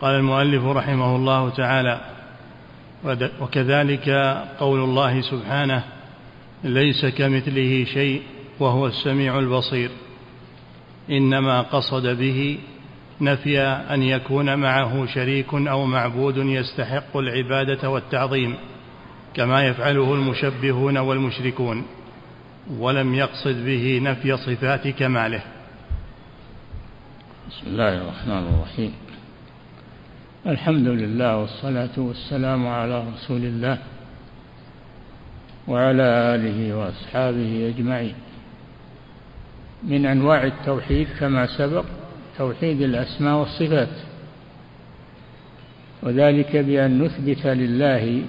قال المؤلف رحمه الله تعالى وكذلك قول الله سبحانه ليس كمثله شيء وهو السميع البصير. إنما قصد به نفي أن يكون معه شريك أو معبود يستحق العبادة والتعظيم كما يفعله المشبهون والمشركون ولم يقصد به نفي صفات كماله. بسم الله الرحمن الرحيم. الحمد لله والصلاة والسلام على رسول الله وعلى آله وأصحابه أجمعين. من أنواع التوحيد كما سبق توحيد الأسماء والصفات وذلك بأن نثبت لله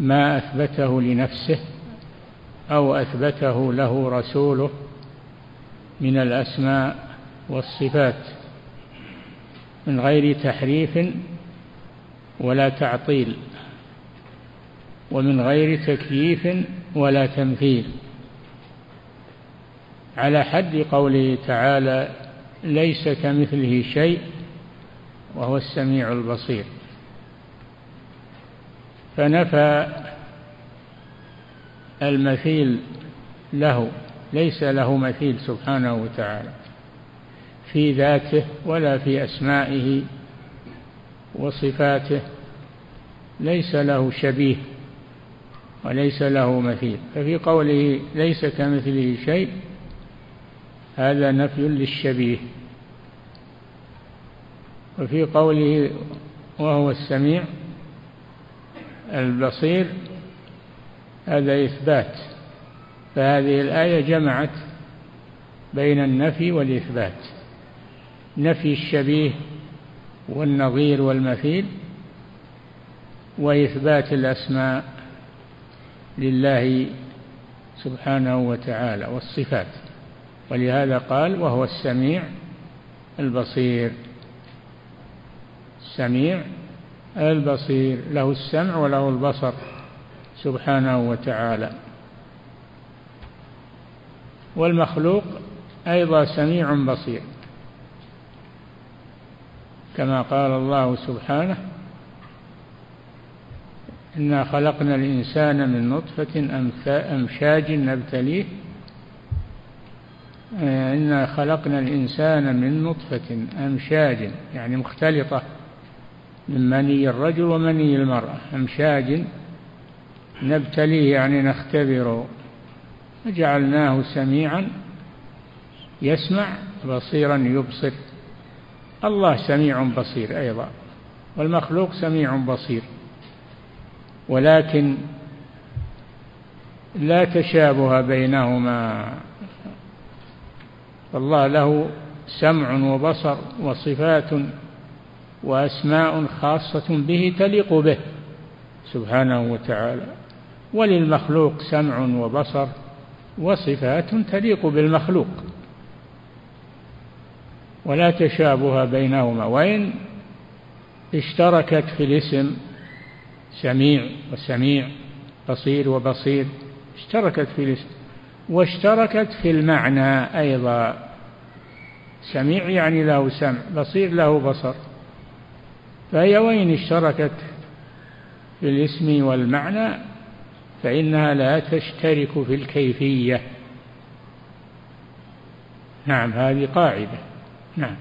ما أثبته لنفسه أو أثبته له رسوله من الأسماء والصفات. من غير تحريف ولا تعطيل ومن غير تكييف ولا تمثيل. على حد قوله تعالى ليس كمثله شيء وهو السميع البصير. فنفى المثيل له ليس له مثيل سبحانه وتعالى. في ذاته ولا في أسمائه وصفاته ليس له شبيه وليس له مثيل. ففي قوله ليس كمثله شيء هذا نفي للشبيه. وفي قوله وهو السميع البصير هذا إثبات. فهذه الآية جمعت بين النفي والإثبات. نفي الشبيه والنظير والمثيل وإثبات الأسماء لله سبحانه وتعالى والصفات. ولهذا قال وهو السميع البصير. السميع البصير. له السمع وله البصر سبحانه وتعالى. والمخلوق أيضا سميع بصير. كما قال الله سبحانه إنا خلقنا الإنسان من نطفة أمشاج نبتليه. إنا خلقنا الإنسان من نطفة أمشاج يعني مختلطة من مني الرجل ومني المرأة. أمشاج نبتليه يعني نختبره. فجعلناه سميعا يسمع بصيرا يبصر. الله سميع بصير أيضا والمخلوق سميع بصير. ولكن لا تشابه بينهما. فالله له سمع وبصر وصفات وأسماء خاصة به تليق به سبحانه وتعالى. وللمخلوق سمع وبصر وصفات تليق بالمخلوق. ولا تشابه بينهما وإن اشتركت في الاسم سميع وسميع بصير وبصير اشتركت في الاسم واشتركت في المعنى أيضا. سميع يعني له سمع بصير له بصر. فهي وإن اشتركت في الاسم والمعنى فإنها لا تشترك في الكيفية. نعم هذه قاعدة. نعم.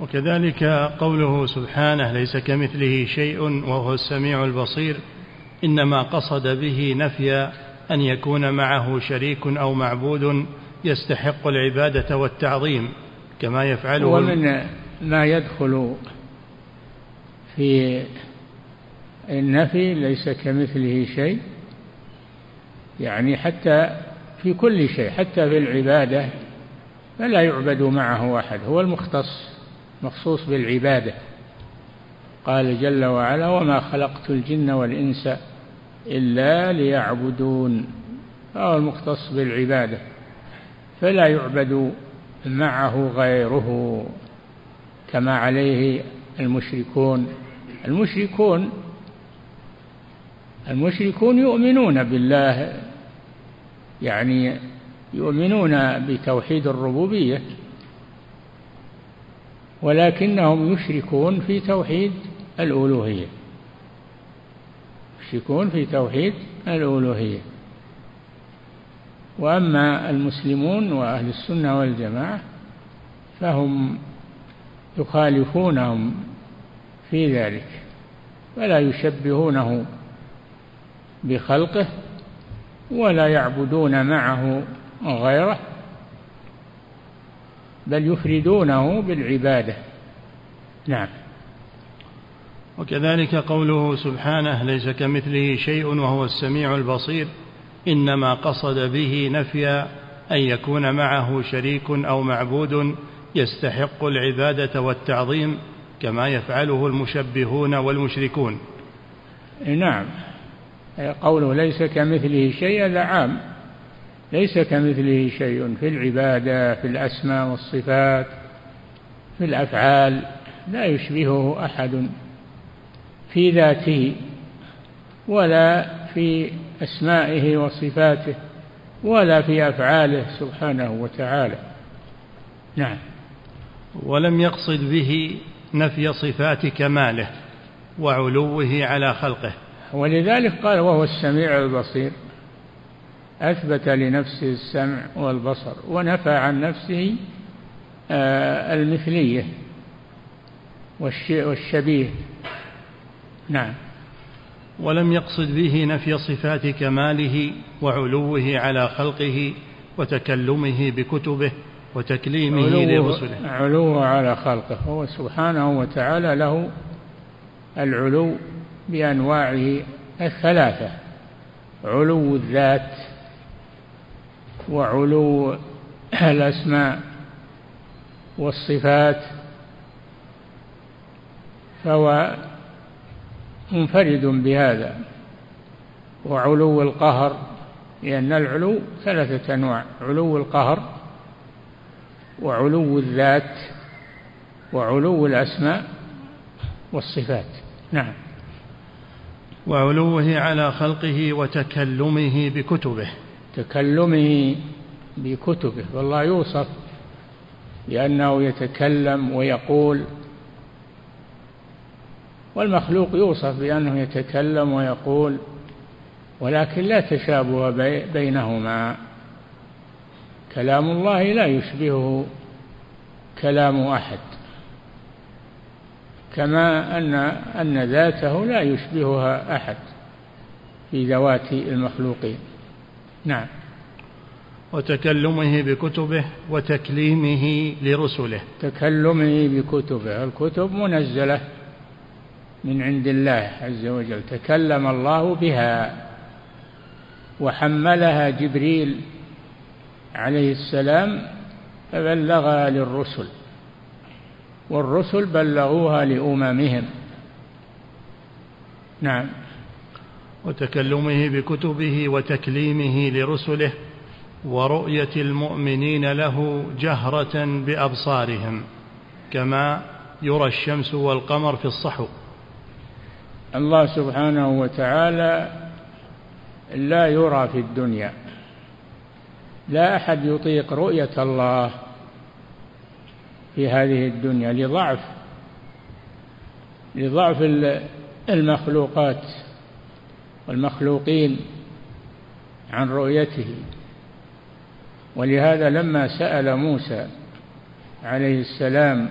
وكذلك قوله سبحانه ليس كمثله شيء وهو السميع البصير إنما قصد به نفي أن يكون معه شريك أو معبود يستحق العبادة والتعظيم كما يفعله ومن ما يدخل في النفي ليس كمثله شيء يعني حتى في كل شيء حتى في العبادة فلا يعبد معه أحد هو المختص مخصوص بالعبادة. قال جل وعلا وما خلقت الجن والإنس إلا ليعبدون. هو المختص بالعبادة. فلا يعبد معه غيره كما عليه المشركون. المشركون المشركون يؤمنون بالله يعني يؤمنون بتوحيد الربوبية ولكنهم يشركون في توحيد الألوهية. يشركون في توحيد الألوهية. وأما المسلمون وأهل السنة والجماعة فهم يخالفونهم في ذلك ولا يشبهونه بخلقه ولا يعبدون معه غيره بل يفردونه بالعبادة. نعم. وكذلك قوله سبحانه ليس كمثله شيء وهو السميع البصير إنما قصد به نفي أن يكون معه شريك أو معبود يستحق العبادة والتعظيم كما يفعله المشبهون والمشركون. نعم. قوله ليس كمثله شيء هذا عام. ليس كمثله شيء في العبادة في الأسماء والصفات في الأفعال لا يشبهه أحد في ذاته ولا في أسمائه وصفاته ولا في أفعاله سبحانه وتعالى. نعم. ولم يقصد به نفي صفات كماله وعلوه على خلقه. ولذلك قال وهو السميع البصير. أثبت لنفسه السمع والبصر ونفى عن نفسه آه، المثلية والشبيه. نعم. ولم يقصد به نفي صفات كماله وعلوه على خلقه وتكلمه بكتبه وتكليمه لرسله. علوه على خلقه. هو سبحانه وتعالى له العلو بأنواعه الثلاثة علو الذات وعلو الأسماء والصفات فهو منفرد بهذا. وعلو القهر لأن العلو ثلاثة أنواع علو القهر وعلو الذات وعلو الأسماء والصفات. نعم. وعلوه على خلقه وتكلمه بكتبه. تكلمه بكتبه والله يوصف بأنه يتكلم ويقول والمخلوق يوصف بأنه يتكلم ويقول ولكن لا تشابه بينهما. كلام الله لا يشبهه كلام أحد كما أن أن ذاته لا يشبهها أحد في ذوات المخلوقين. نعم. وتكلمه بكتبه وتكليمه لرسله. تكلمه بكتبه. الكتب منزلة من عند الله عز وجل. تكلم الله بها وحملها جبريل عليه السلام فبلغها للرسل. والرسل بلغوها لأممهم. نعم. وتكلمه بكتبه وتكليمه لرسله ورؤية المؤمنين له جهرة بأبصارهم كما يرى الشمس والقمر في الصحو الله سبحانه وتعالى لا يرى في الدنيا لا أحد يطيق رؤية الله في هذه الدنيا لضعف لضعف المخلوقات. والمخلوقين عن رؤيته. ولهذا لما سأل موسى عليه السلام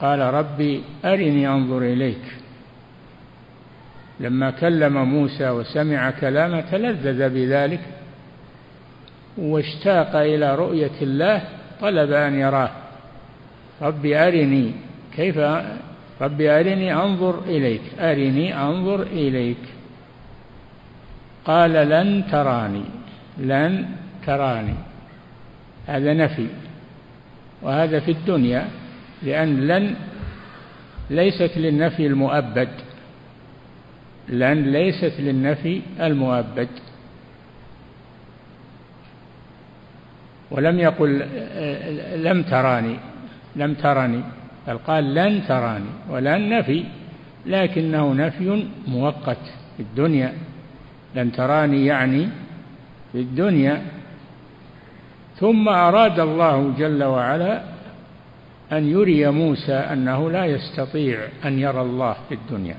قال ربي أرني أنظر إليك. لما كلم موسى وسمع كلامه تلذذ بذلك واشتاق إلى رؤية الله طلب أن يراه. ربي أرني كيف؟ ربي أرني أنظر إليك. أرني أنظر إليك. قال لن تراني لن تراني. هذا نفي. وهذا في الدنيا لأن لن ليست للنفي المؤبد. لأن ليست للنفي المؤبد. ولم يقل لم تراني لم ترني. بل قال لن تراني ولن نفي. لكنه نفي مؤقت في الدنيا. لن تراني يعني في الدنيا. ثم أراد الله جل وعلا أن يري موسى أنه لا يستطيع أن يرى الله في الدنيا.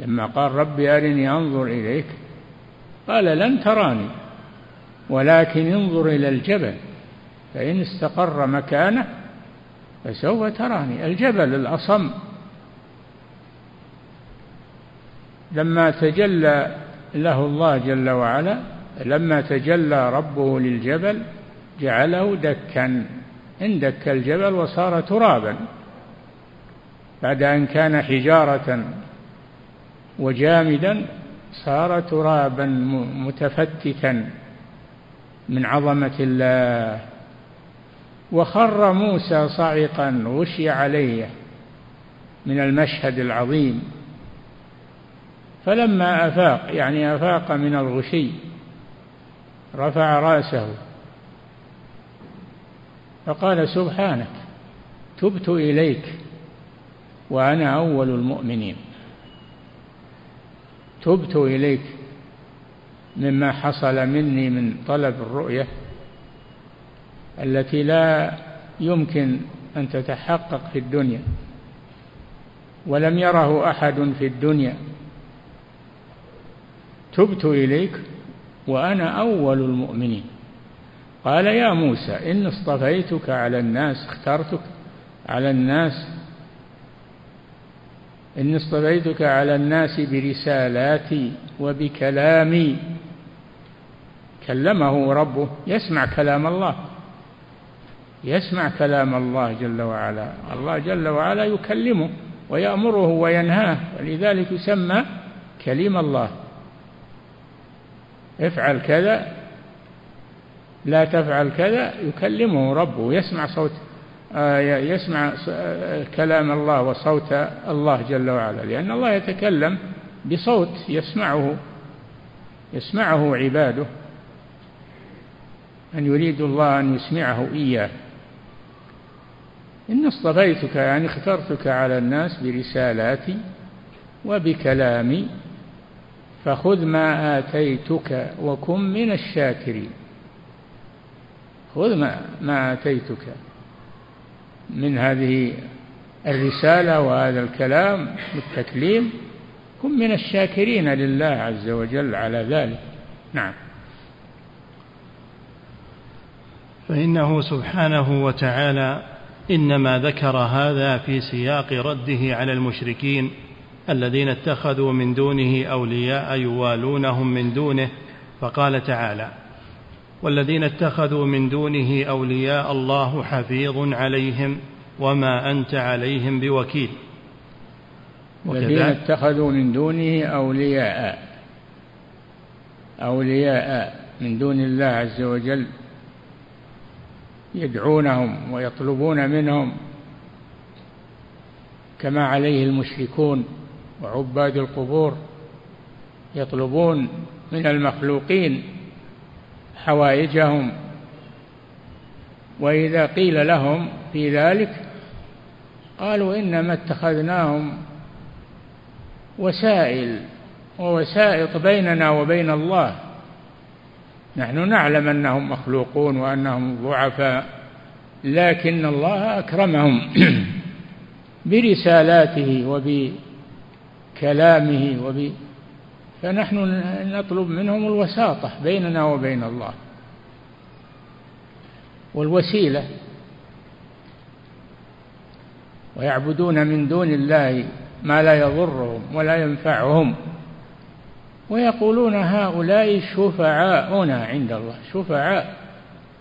لما قال رب أرني أنظر إليك قال لن تراني ولكن انظر إلى الجبل فإن استقر مكانه فسوف تراني. الجبل الأصم لما تجلى له الله جل وعلا لما تجلى ربه للجبل جعله دكا. اندك الجبل وصار ترابا. بعد أن كان حجارة وجامدا صار ترابا متفتتا من عظمة الله. وخر موسى صعقا غشي عليه من المشهد العظيم. فلما أفاق يعني أفاق من الغشي رفع رأسه. فقال سبحانك تبت إليك وأنا أول المؤمنين. تبت إليك مما حصل مني من طلب الرؤية التي لا يمكن أن تتحقق في الدنيا ولم يره أحد في الدنيا. تبت إليك وأنا أول المؤمنين. قال يا موسى إن اصطفيتك على الناس اخترتك على الناس إن اصطفيتك على الناس برسالاتي وبكلامي كلمه ربه يسمع كلام الله. يسمع كلام الله جل وعلا. الله جل وعلا يكلمه ويأمره وينهاه ولذلك يسمى كليم الله. افعل كذا لا تفعل كذا يكلمه ربه يسمع صوت آه، يسمع آه، كلام الله وصوت الله جل وعلا لأن الله يتكلم بصوت يسمعه يسمعه عباده أن يريد الله أن يسمعه إياه. إن اصطفيتك يعني اخترتك على الناس برسالاتي وبكلامي فخذ ما آتيتك وكن من الشاكرين. خذ ما, ما آتيتك من هذه الرسالة وهذا الكلام والتكليم كن من الشاكرين لله عز وجل على ذلك. نعم. فإنه سبحانه وتعالى إنما ذكر هذا في سياق رده على المشركين الذين اتخذوا من دونه أولياء يوالونهم من دونه فقال تعالى والذين اتخذوا من دونه أولياء الله حفيظ عليهم وما أنت عليهم بوكيل. والذين اتخذوا من دونه أولياء أولياء من دون الله عز وجل يدعونهم ويطلبون منهم كما عليه المشركون. وعباد القبور يطلبون من المخلوقين حوائجهم. وإذا قيل لهم في ذلك قالوا إنما اتخذناهم وسائل ووسائط بيننا وبين الله. نحن نعلم أنهم مخلوقون وأنهم ضعفاء لكن الله أكرمهم برسالاته وبكلامه وب فنحن نطلب منهم الوساطة بيننا وبين الله. والوسيلة ويعبدون من دون الله ما لا يضرهم ولا ينفعهم. ويقولون هؤلاء شفعاؤنا عند الله. شفعاء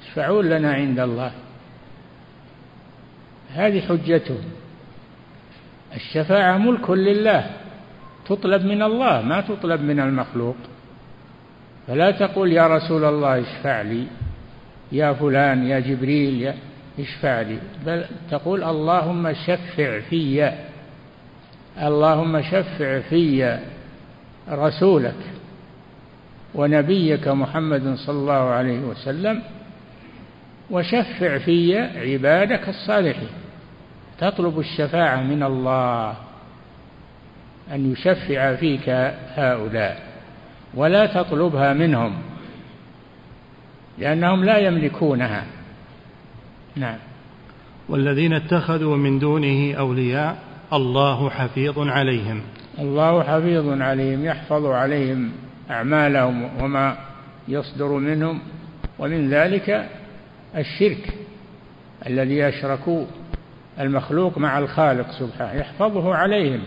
يشفعون لنا عند الله. هذه حجتهم. الشفاعة ملك لله. تطلب من الله ما تطلب من المخلوق. فلا تقول يا رسول الله اشفع لي يا فلان يا جبريل يا اشفع لي. بل تقول اللهم شفع في اللهم شفع في رسولك ونبيك محمد صلى الله عليه وسلم وشفع في عبادك الصالحين. تطلب الشفاعة من الله. أن يشفع فيك هؤلاء ولا تطلبها منهم لأنهم لا يملكونها. نعم. والذين اتخذوا من دونه أولياء الله حفيظ عليهم. الله حفيظ عليهم يحفظ عليهم أعمالهم وما يصدر منهم ومن ذلك الشرك الذي أشركوا المخلوق مع الخالق سبحانه يحفظه عليهم.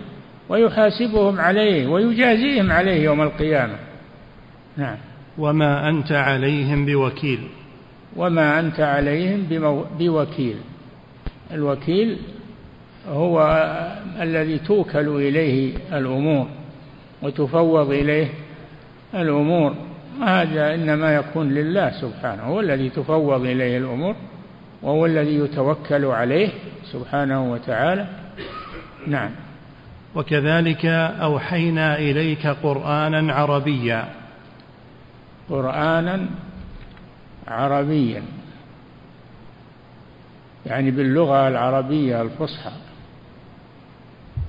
ويحاسبهم عليه ويجازيهم عليه يوم القيامة. نعم. وما أنت عليهم بوكيل. وما أنت عليهم بوكيل. الوكيل هو الذي توكل إليه الأمور وتفوض إليه الأمور. هذا إنما يكون لله سبحانه هو الذي تفوض إليه الأمور وهو الذي يتوكل عليه سبحانه وتعالى. نعم. وكذلك أوحينا إليك قرآنا عربيا. قرآنا عربيا. يعني باللغة العربية الفصحى.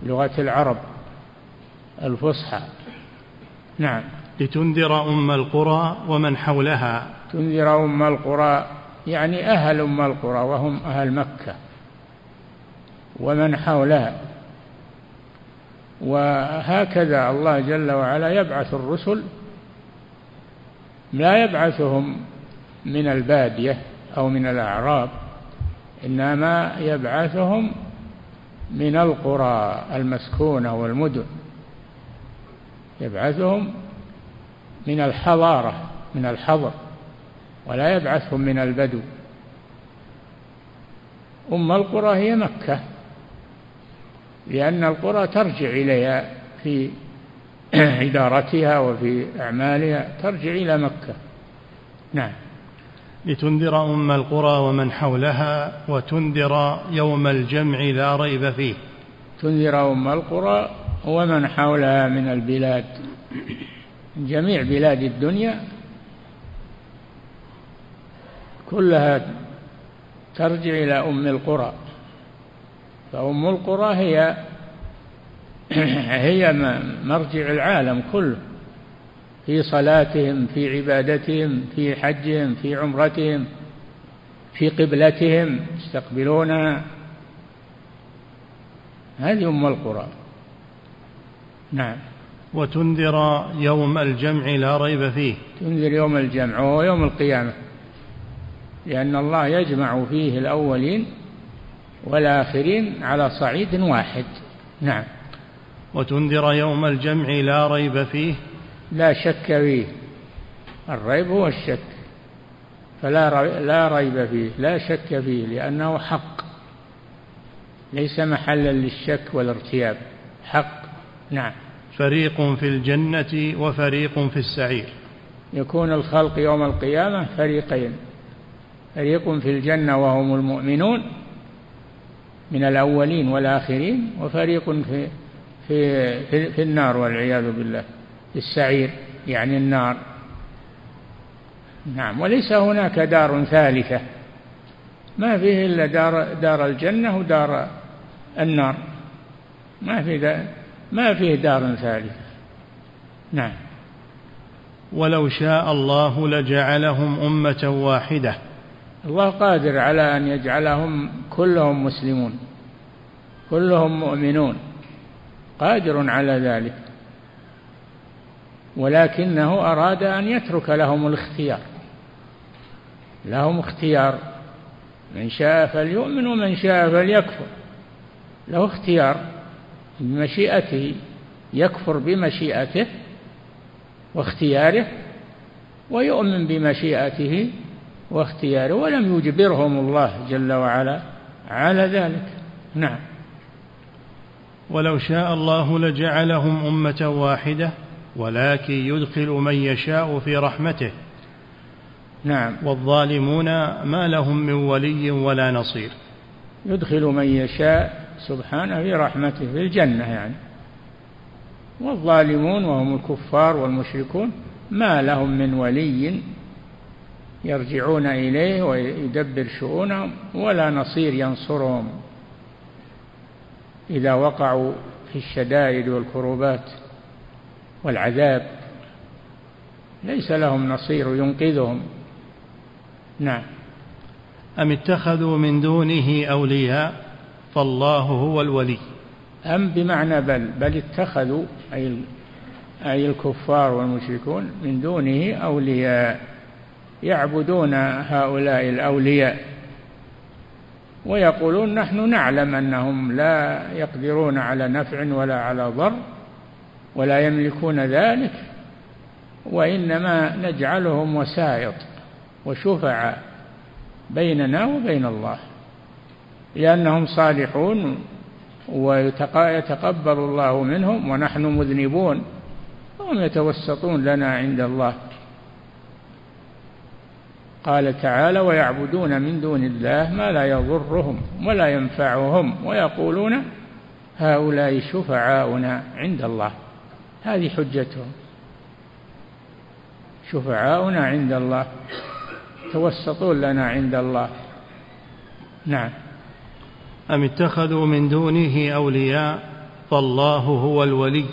لغة العرب الفصحى. نعم. لتنذر أم القرى ومن حولها. تنذر أم القرى يعني أهل أم القرى وهم أهل مكة. ومن حولها. وهكذا الله جل وعلا يبعث الرسل لا يبعثهم من البادية أو من الأعراب إنما يبعثهم من القرى المسكونة والمدن يبعثهم من الحضارة من الحضر ولا يبعثهم من البدو. أم القرى هي مكة. لأن القرى ترجع إليها في إدارتها وفي أعمالها ترجع إلى مكة. نعم. لتنذر أم القرى ومن حولها وتنذر يوم الجمع لا ريب فيه. تنذر أم القرى ومن حولها من البلاد. جميع بلاد الدنيا كلها ترجع إلى أم القرى. فأم القرى هي هي مرجع العالم كله. في صلاتهم في عبادتهم في حجهم في عمرتهم في قبلتهم يستقبلونها هذه أم القرى. نعم. وتنذر يوم الجمع لا ريب فيه. تنذر يوم الجمع وهو يوم القيامة لأن الله يجمع فيه الأولين والآخرين على صعيد واحد. نعم. وتنذر يوم الجمع لا ريب فيه. لا شك فيه. الريب هو الشك. فلا لا ريب فيه. لا شك فيه لأنه حق. ليس محلا للشك والارتياب. حق. نعم. فريق في الجنة وفريق في السعير. يكون الخلق يوم القيامة فريقين. فريق في الجنة وهم المؤمنون من الأولين والآخرين وفريق في في في, في النار والعياذ بالله السعير يعني النار. نعم وليس هناك دار ثالثة. ما فيه إلا دار دار الجنة ودار النار. ما في ما فيه دار ثالثة. نعم. ولو شاء الله لجعلهم أمة واحدة. الله قادر على أن يجعلهم كلهم مسلمون كلهم مؤمنون قادر على ذلك. ولكنه أراد أن يترك لهم الاختيار لهم اختيار من شاء فليؤمن ومن شاء فليكفر. له اختيار بمشيئته يكفر بمشيئته واختياره ويؤمن بمشيئته واختياره ولم يجبرهم الله جل وعلا على ذلك. نعم. ولو شاء الله لجعلهم أمة واحدة ولكن يدخل من يشاء في رحمته. نعم. والظالمون ما لهم من ولي ولا نصير. يدخل من يشاء سبحانه في رحمته في الجنة يعني. والظالمون وهم الكفار والمشركون ما لهم من ولي يرجعون إليه ويدبر شؤونهم ولا نصير ينصرهم. إذا وقعوا في الشدائد والكروبات والعذاب ليس لهم نصير ينقذهم. نعم. أم اتخذوا من دونه أولياء فالله هو الولي؟ أم بمعنى بل بل اتخذوا أي أي الكفار والمشركون من دونه أولياء. يعبدون هؤلاء الأولياء ويقولون نحن نعلم أنهم لا يقدرون على نفع ولا على ضر ولا يملكون ذلك وإنما نجعلهم وسائط وشفعاء بيننا وبين الله لأنهم صالحون ويتقبل الله منهم ونحن مذنبون وهم يتوسطون لنا عند الله قال تعالى ويعبدون من دون الله ما لا يضرهم ولا ينفعهم ويقولون هؤلاء شفعاؤنا عند الله. هذه حجتهم. شفعاؤنا عند الله. توسطون لنا عند الله. نعم. أم اتخذوا من دونه أولياء فالله هو الولي.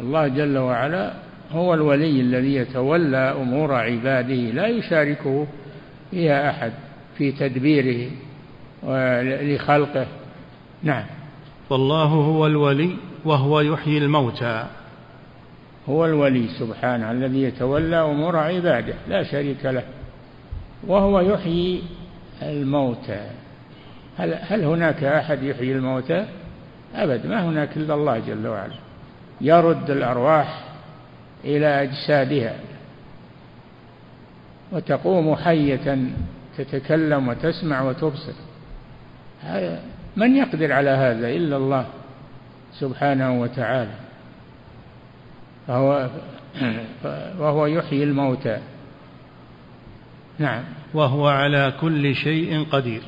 الله جل وعلا هو الولي الذي يتولى أمور عباده لا يشاركه فيها أحد في تدبيره لخلقه نعم. فالله هو الولي وهو يحيي الموتى. هو الولي سبحانه الذي يتولى أمور عباده لا شريك له. وهو يحيي الموتى. هل, هل هناك أحد يحيي الموتى؟ أبد ما هناك إلا الله جل وعلا. يرد الأرواح إلى أجسادها وتقوم حية تتكلم وتسمع وتبصر. من يقدر على هذا إلا الله سبحانه وتعالى. فهو وهو يحيي الموتى. نعم. وهو على كل شيء قدير.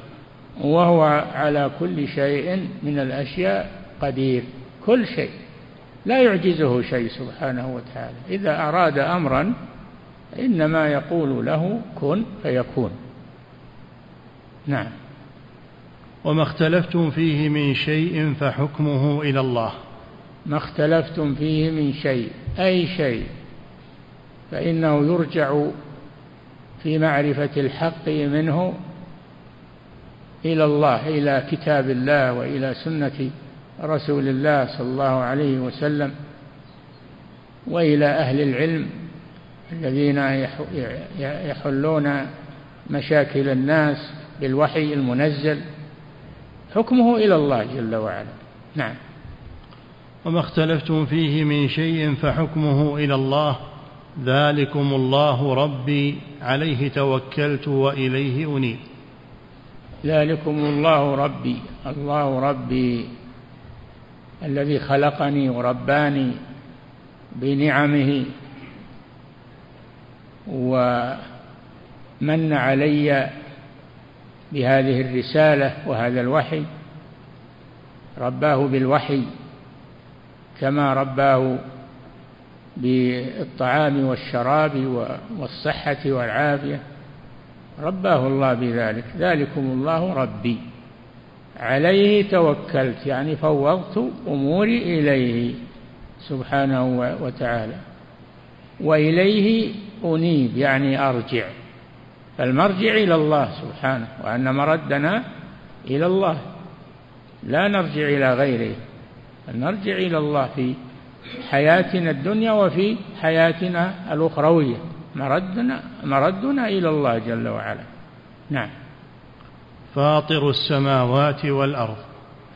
وهو على كل شيء من الأشياء قدير. كل شيء. لا يعجزه شيء سبحانه وتعالى. إذا أراد أمرا إنما يقول له كن فيكون. نعم. وما اختلفتم فيه من شيء فحكمه إلى الله. ما اختلفتم فيه من شيء أي شيء. فإنه يرجع في معرفة الحق منه إلى الله إلى كتاب الله وإلى سنة رسول الله صلى الله عليه وسلم وإلى أهل العلم الذين يحلون مشاكل الناس بالوحي المنزل حكمه إلى الله جل وعلا. نعم. وما اختلفتم فيه من شيء فحكمه إلى الله. ذلكم الله ربي عليه توكلت وإليه أنيب. ذلكم الله ربي الله ربي. الذي خلقني ورباني بنعمه ومن علي بهذه الرسالة وهذا الوحي رباه بالوحي كما رباه بالطعام والشراب والصحة والعافية رباه الله بذلك. ذلكم الله ربي. عليه توكلت يعني فوضت أموري إليه سبحانه وتعالى وإليه أنيب يعني أرجع فالمرجع إلى الله سبحانه وأن مردنا إلى الله لا نرجع إلى غيره نرجع إلى الله في حياتنا الدنيا وفي حياتنا الأخروية مردنا مردنا إلى الله جل وعلا. نعم. فاطر السماوات والأرض.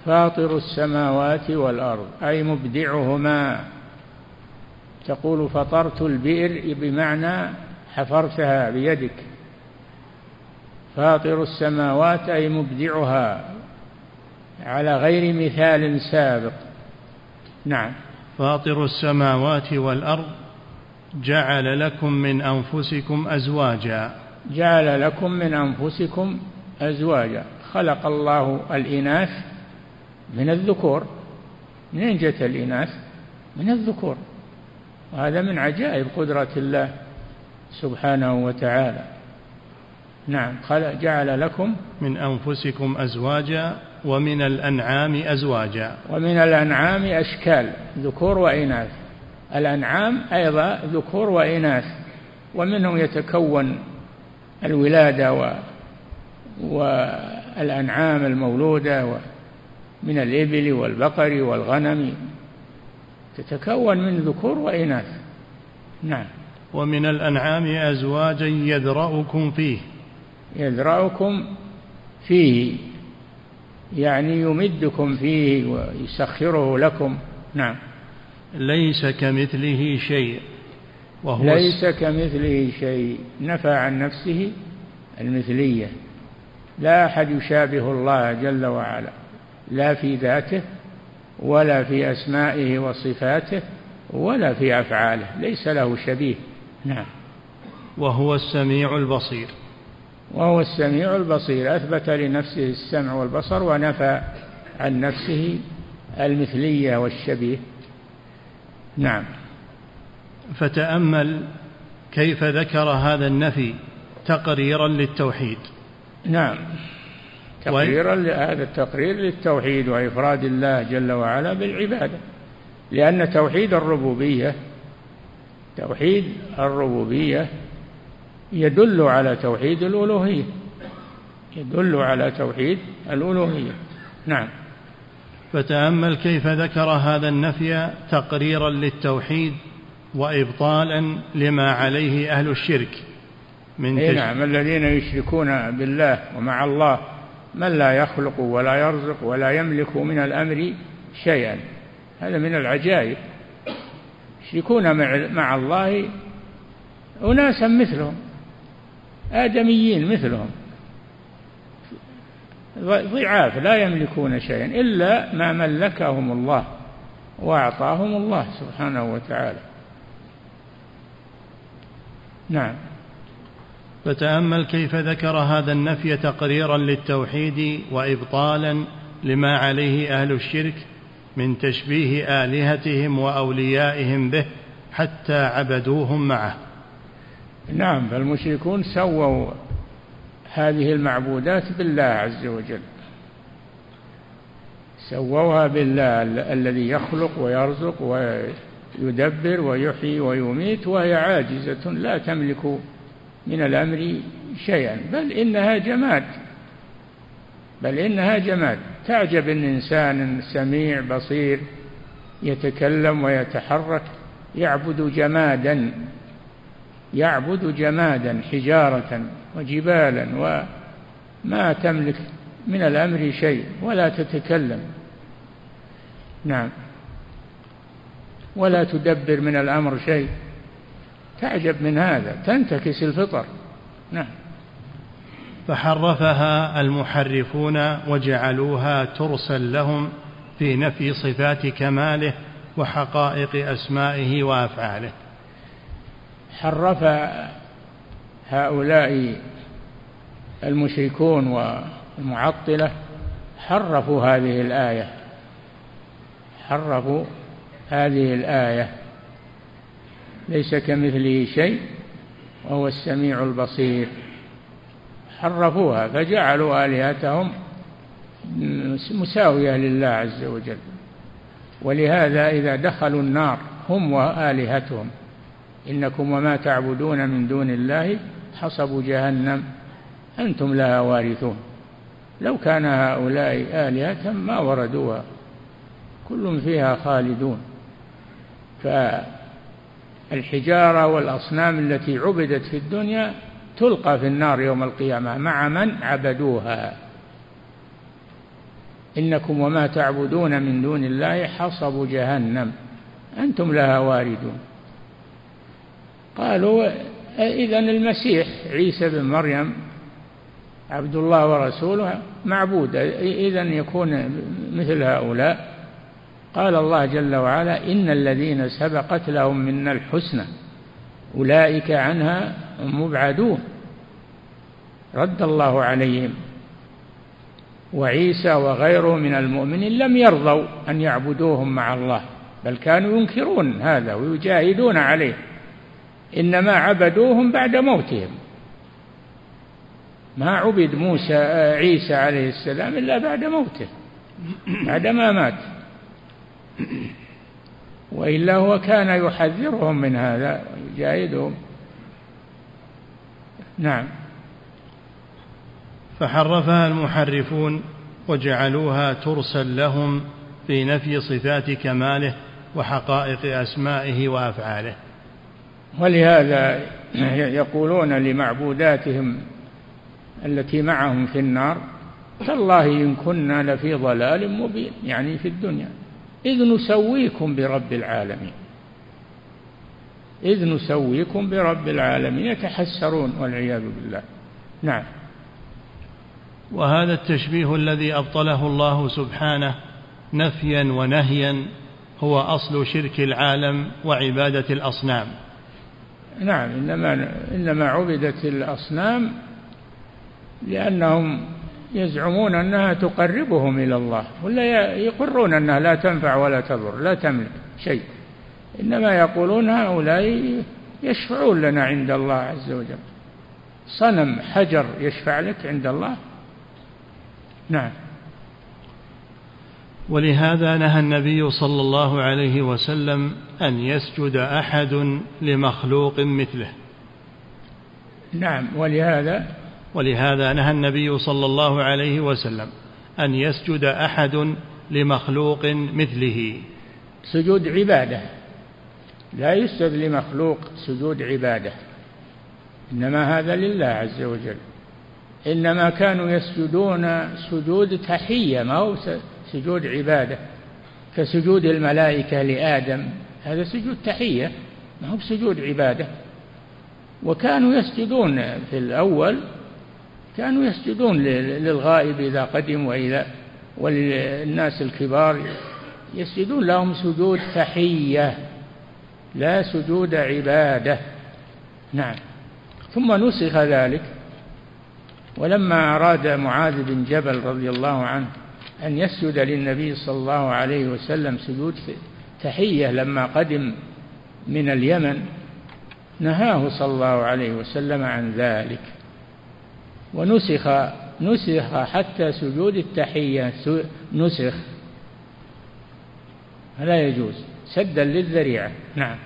فاطر السماوات والأرض أي مبدعهما. تقول فطرت البئر بمعنى حفرتها بيدك. فاطر السماوات أي مبدعها على غير مثال سابق. نعم. فاطر السماوات والأرض جعل لكم من أنفسكم أزواجا. جعل لكم من أنفسكم أزواجا. خلق الله الإناث من الذكور. منين جت الإناث؟ من الذكور. وهذا من عجائب قدرة الله سبحانه وتعالى. نعم جعل لكم من أنفسكم أزواجا ومن الأنعام أزواجا. ومن الأنعام أشكال ذكور وإناث. الأنعام أيضا ذكور وإناث. ومنهم يتكون الولادة والأنعام المولودة من الإبل والبقر والغنم. تتكون من ذكور وإناث. نعم. ومن الأنعام أزواجا يذرأكم فيه. يذرأكم فيه يعني يمدكم فيه ويسخره لكم. نعم. ليس كمثله شيء وهو ليس كمثله شيء. نفى عن نفسه المثلية. لا أحد يشابه الله جل وعلا لا في ذاته ولا في أسمائه وصفاته ولا في أفعاله ليس له شبيه. نعم. وهو السميع البصير. وهو السميع البصير. أثبت لنفسه السمع والبصر ونفى عن نفسه المثلية والشبيه. نعم. فتأمل كيف ذكر هذا النفي تقريرا للتوحيد. نعم. تقريرا هذا التقرير للتوحيد وإفراد الله جل وعلا بالعبادة لأن توحيد الربوبية توحيد الربوبية يدل على توحيد الألوهية يدل على توحيد الألوهية. نعم. فتأمل كيف ذكر هذا النفي تقريرا للتوحيد وإبطالا لما عليه أهل الشرك. من إيه نعم الذين يشركون بالله ومع الله من لا يخلق ولا يرزق ولا يملك من الأمر شيئا. هذا من العجائب. يشركون مع الله أناسا مثلهم آدميين مثلهم. ضعاف لا يملكون شيئا إلا ما ملكهم الله وأعطاهم الله سبحانه وتعالى. نعم. فتأمل كيف ذكر هذا النفي تقريرا للتوحيد وإبطالا لما عليه أهل الشرك من تشبيه آلهتهم وأوليائهم به حتى عبدوهم معه. نعم فالمشركون سووا هذه المعبودات بالله عز وجل. سووها بالله الذي يخلق ويرزق ويدبر ويحيي ويميت وهي عاجزة لا تملك من الأمر شيئا. بل إنها جماد. بل إنها جماد. تعجب إن إنسان سميع بصير يتكلم ويتحرك يعبد جمادا يعبد جمادا حجارة وجبالا وما تملك من الأمر شيء ولا تتكلم. نعم. ولا تدبر من الأمر شيء. تعجب من هذا تنتكس الفطر. نعم. فحرفها المحرفون وجعلوها ترسا لهم في نفي صفات كماله وحقائق أسمائه وأفعاله. حرف هؤلاء المشركون والمعطلة حرفوا هذه الآية. حرفوا هذه الآية. ليس كمثله شيء وهو السميع البصير. حرفوها فجعلوا آلهتهم مساوية لله عز وجل. ولهذا إذا دخلوا النار هم وآلهتهم. إنكم وما تعبدون من دون الله حصب جهنم أنتم لها وارثون. لو كان هؤلاء آلهة ما وردوها كل فيها خالدون. الحجارة والأصنام التي عبدت في الدنيا تلقى في النار يوم القيامة مع من عبدوها. إنكم وما تعبدون من دون الله حصب جهنم. أنتم لها واردون. قالوا إذا المسيح عيسى بن مريم عبد الله ورسوله معبود إذا يكون مثل هؤلاء. قال الله جل وعلا إن الذين سبقت لهم منا الحسنى أولئك عنها مبعدون. رد الله عليهم. وعيسى وغيره من المؤمنين لم يرضوا أن يعبدوهم مع الله بل كانوا ينكرون هذا ويجاهدون عليه. إنما عبدوهم بعد موتهم. ما عبد موسى عيسى عليه السلام إلا بعد موته بعدما مات. وإلا هو كان يحذرهم من هذا ويجاهدهم نعم. فحرفها المحرفون وجعلوها ترسل لهم في نفي صفات كماله وحقائق أسمائه وأفعاله. ولهذا يقولون لمعبوداتهم التي معهم في النار تالله إن كنا لفي ضلال مبين يعني في الدنيا. إذ نسويكم برب العالمين. إذ نسويكم برب العالمين يتحسرون والعياذ بالله. نعم. وهذا التشبيه الذي أبطله الله سبحانه نفيا ونهيا هو أصل شرك العالم وعبادة الأصنام. نعم إنما إنما عبدت الأصنام لأنهم يزعمون أنها تقربهم إلى الله ولا يقرون أنها لا تنفع ولا تضر لا تملك شيء. إنما يقولون هؤلاء يشفعون لنا عند الله عز وجل. صنم حجر يشفع لك عند الله؟ نعم. ولهذا نهى النبي صلى الله عليه وسلم أن يسجد أحد لمخلوق مثله. نعم ولهذا ولهذا نهى النبي صلى الله عليه وسلم أن يسجد أحد لمخلوق مثله. سجود عبادة. لا يسجد لمخلوق سجود عبادة. إنما هذا لله عز وجل. إنما كانوا يسجدون سجود تحية ما هو سجود عبادة. كسجود الملائكة لآدم هذا سجود تحية ما هو سجود عبادة. وكانوا يسجدون في الأول كانوا يسجدون للغائب إذا قدم والى وللناس الكبار. يسجدون لهم سجود تحية لا سجود عبادة. نعم. ثم نسخ ذلك. ولما أراد معاذ بن جبل رضي الله عنه أن يسجد للنبي صلى الله عليه وسلم سجود تحية لما قدم من اليمن نهاه صلى الله عليه وسلم عن ذلك. ونسخ نسخ حتى سجود التحية. نسخ. فلا يجوز. سدا للذريعة. نعم.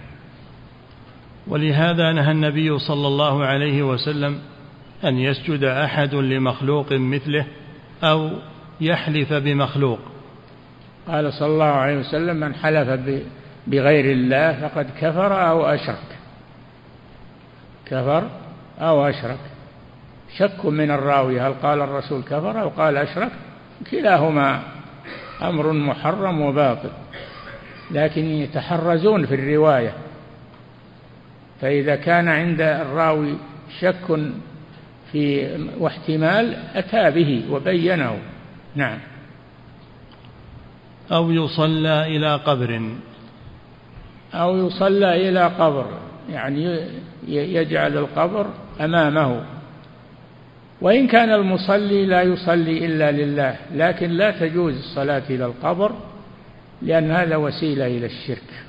ولهذا نهى النبي صلى الله عليه وسلم أن يسجد أحد لمخلوق مثله أو يحلف بمخلوق. قال صلى الله عليه وسلم من حلف بغير الله فقد كفر أو أشرك. كفر أو أشرك. شك من الراوي هل قال الرسول كفر أو قال أشرك؟ كلاهما أمر محرم وباطل لكن يتحرزون في الرواية. فإذا كان عند الراوي شك في واحتمال أتى به وبينه. نعم. أو يصلى إلى قبر. أو يصلى إلى قبر يعني يجعل القبر أمامه. وإن كان المصلي لا يصلي إلا لله لكن لا تجوز الصلاة إلى القبر لأن هذا وسيلة إلى الشرك.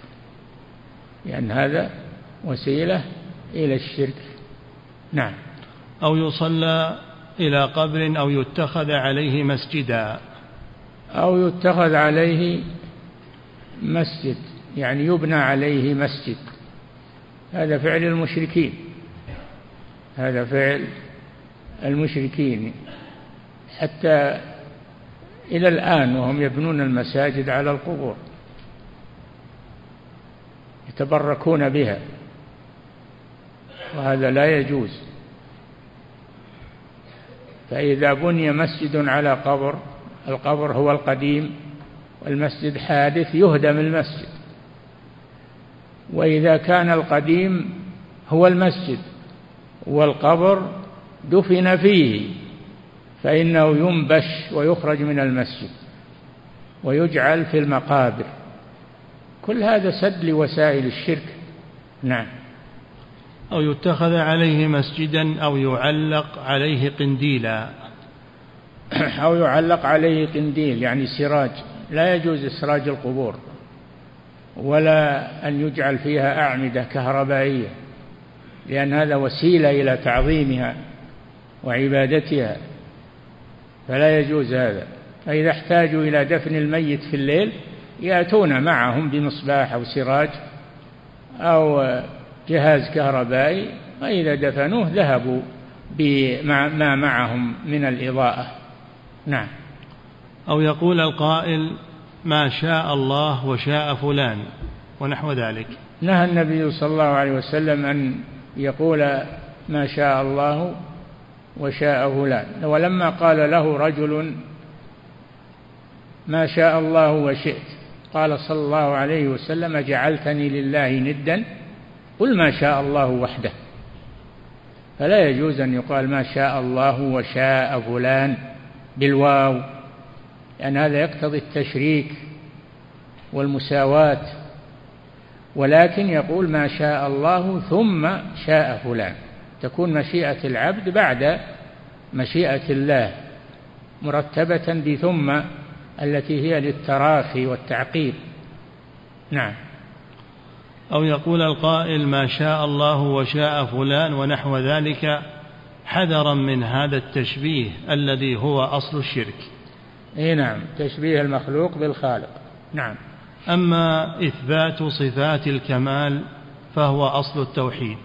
لأن هذا وسيلة إلى الشرك. نعم. أو يصلى إلى قبر أو يتخذ عليه مسجدا. أو يتخذ عليه مسجد يعني يبنى عليه مسجد. هذا فعل المشركين. هذا فعل المشركين. حتى إلى الآن وهم يبنون المساجد على القبور. يتبركون بها. وهذا لا يجوز. فإذا بني مسجد على قبر القبر هو القديم والمسجد حادث يهدم المسجد. وإذا كان القديم هو المسجد والقبر دفن فيه فإنه ينبش ويخرج من المسجد ويجعل في المقابر. كل هذا سد لوسائل الشرك. نعم. أو يتخذ عليه مسجدا أو يعلق عليه قنديلا. أو يعلق عليه قنديل يعني سراج. لا يجوز إسراج القبور ولا أن يجعل فيها أعمدة كهربائية لأن هذا وسيلة إلى تعظيمها. وعبادتها فلا يجوز هذا. فإذا احتاجوا إلى دفن الميت في الليل يأتون معهم بمصباح أو سراج أو جهاز كهربائي وإذا دفنوه ذهبوا بما معهم من الإضاءة. نعم. أو يقول القائل ما شاء الله وشاء فلان ونحو ذلك. نهى النبي صلى الله عليه وسلم أن يقول ما شاء الله وشاء فلان. ولما قال له رجل ما شاء الله وشئت قال صلى الله عليه وسلم جعلتني لله ندا قل ما شاء الله وحده. فلا يجوز أن يقال ما شاء الله وشاء فلان بالواو لأن هذا يقتضي التشريك والمساواة. ولكن يقول ما شاء الله ثم شاء فلان. تكون مشيئة العبد بعد مشيئة الله مرتبة بثم التي هي للتراخي والتعقيب نعم. أو يقول القائل ما شاء الله وشاء فلان ونحو ذلك حذرا من هذا التشبيه الذي هو أصل الشرك. إي نعم تشبيه المخلوق بالخالق. نعم. أما إثبات صفات الكمال فهو أصل التوحيد.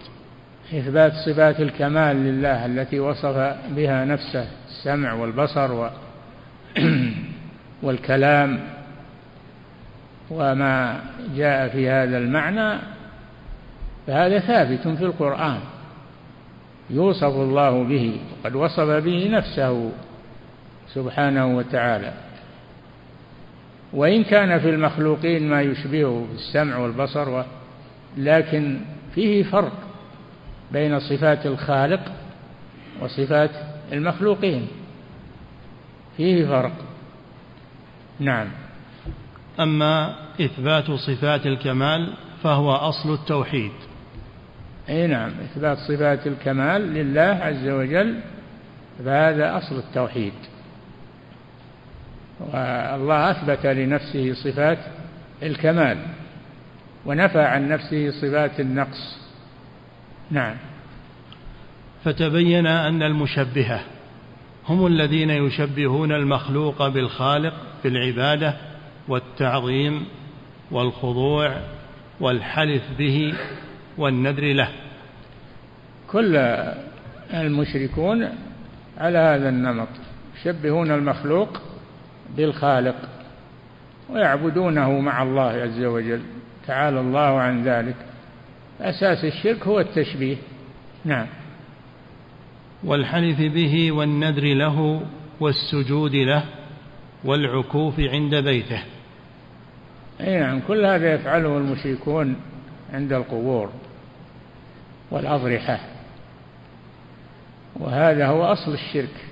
إثبات صفات الكمال لله التي وصف بها نفسه السمع والبصر والكلام. وما جاء في هذا المعنى فهذا ثابت في القرآن. يوصف الله به وقد وصف به نفسه سبحانه وتعالى. وإن كان في المخلوقين ما يشبهه في السمع والبصر لكن فيه فرق. بين صفات الخالق وصفات المخلوقين. فيه فرق. نعم. أما إثبات صفات الكمال فهو أصل التوحيد. أي نعم. إثبات صفات الكمال لله عز وجل فهذا أصل التوحيد. والله أثبت لنفسه صفات الكمال ونفى عن نفسه صفات النقص. نعم. فتبين أن المشبهة هم الذين يشبهون المخلوق بالخالق في العبادة والتعظيم والخضوع والحلف به والنذر له. كل المشركون على هذا النمط يشبهون المخلوق بالخالق ويعبدونه مع الله عز وجل. تعالى الله عن ذلك. أساس الشرك هو التشبيه. نعم. والحلف به والنذر له والسجود له والعكوف عند بيته. أي نعم كل هذا يفعله المشركون عند القبور والأضرحة. وهذا هو أصل الشرك.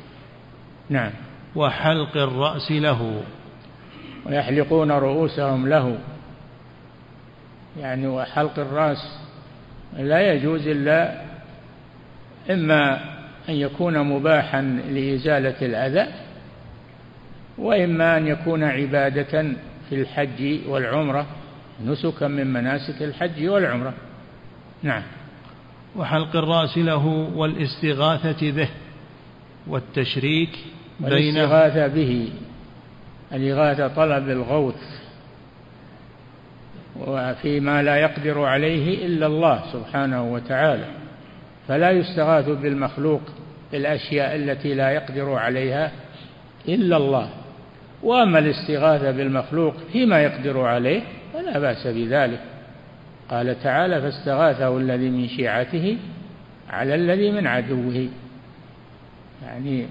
نعم. وحلق الرأس له. ويحلقون رؤوسهم له. يعني وحلق الرأس لا يجوز إلا إما أن يكون مباحا لإزالة الأذى وإما أن يكون عبادة في الحج والعمرة نسكا من مناسك الحج والعمرة. نعم. وحلق الرأس له والاستغاثة به والتشريك بين والاستغاثة به الإغاثة طلب الغوث. وفيما لا يقدر عليه إلا الله سبحانه وتعالى. فلا يستغاث بالمخلوق الأشياء التي لا يقدر عليها إلا الله. وأما الاستغاثة بالمخلوق فيما يقدر عليه فلا بأس بذلك. قال تعالى فاستغاثه الذي من شيعته على الذي من عدوه. يعني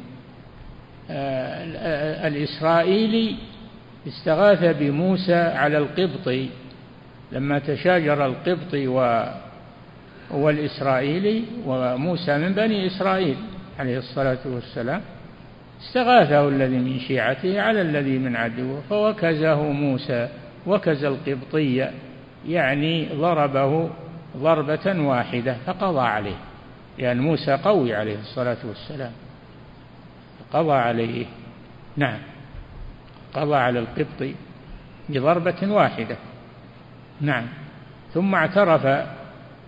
آه، الإسرائيلي استغاث بموسى على القبطي لما تشاجر القبطي والإسرائيلي وموسى من بني إسرائيل عليه الصلاة والسلام استغاثه الذي من شيعته على الذي من عدوه فوكزه موسى وكز القبطي يعني ضربه ضربة واحدة فقضى عليه لأن يعني موسى قوي عليه الصلاة والسلام. قضى عليه نعم قضى على القبطي بضربة واحدة. نعم. ثم اعترف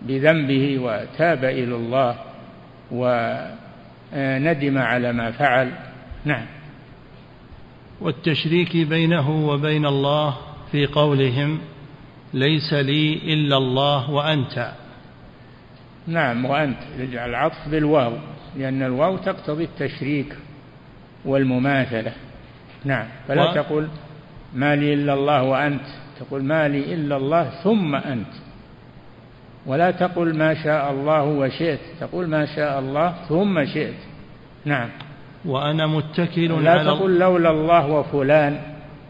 بذنبه وتاب إلى الله وندم على ما فعل. نعم. والتشريك بينه وبين الله في قولهم ليس لي إلا الله وأنت. نعم وأنت. يجعل العطف بالواو لأن الواو تقتضي التشريك والمماثلة. نعم. فلا و... تقول ما لي إلا الله وأنت. تقول ما لي إلا الله ثم أنت. ولا تقل ما شاء الله وشئت تقول ما شاء الله ثم شئت. نعم. وأنا متكل لا على تقول لولا الله وفلان.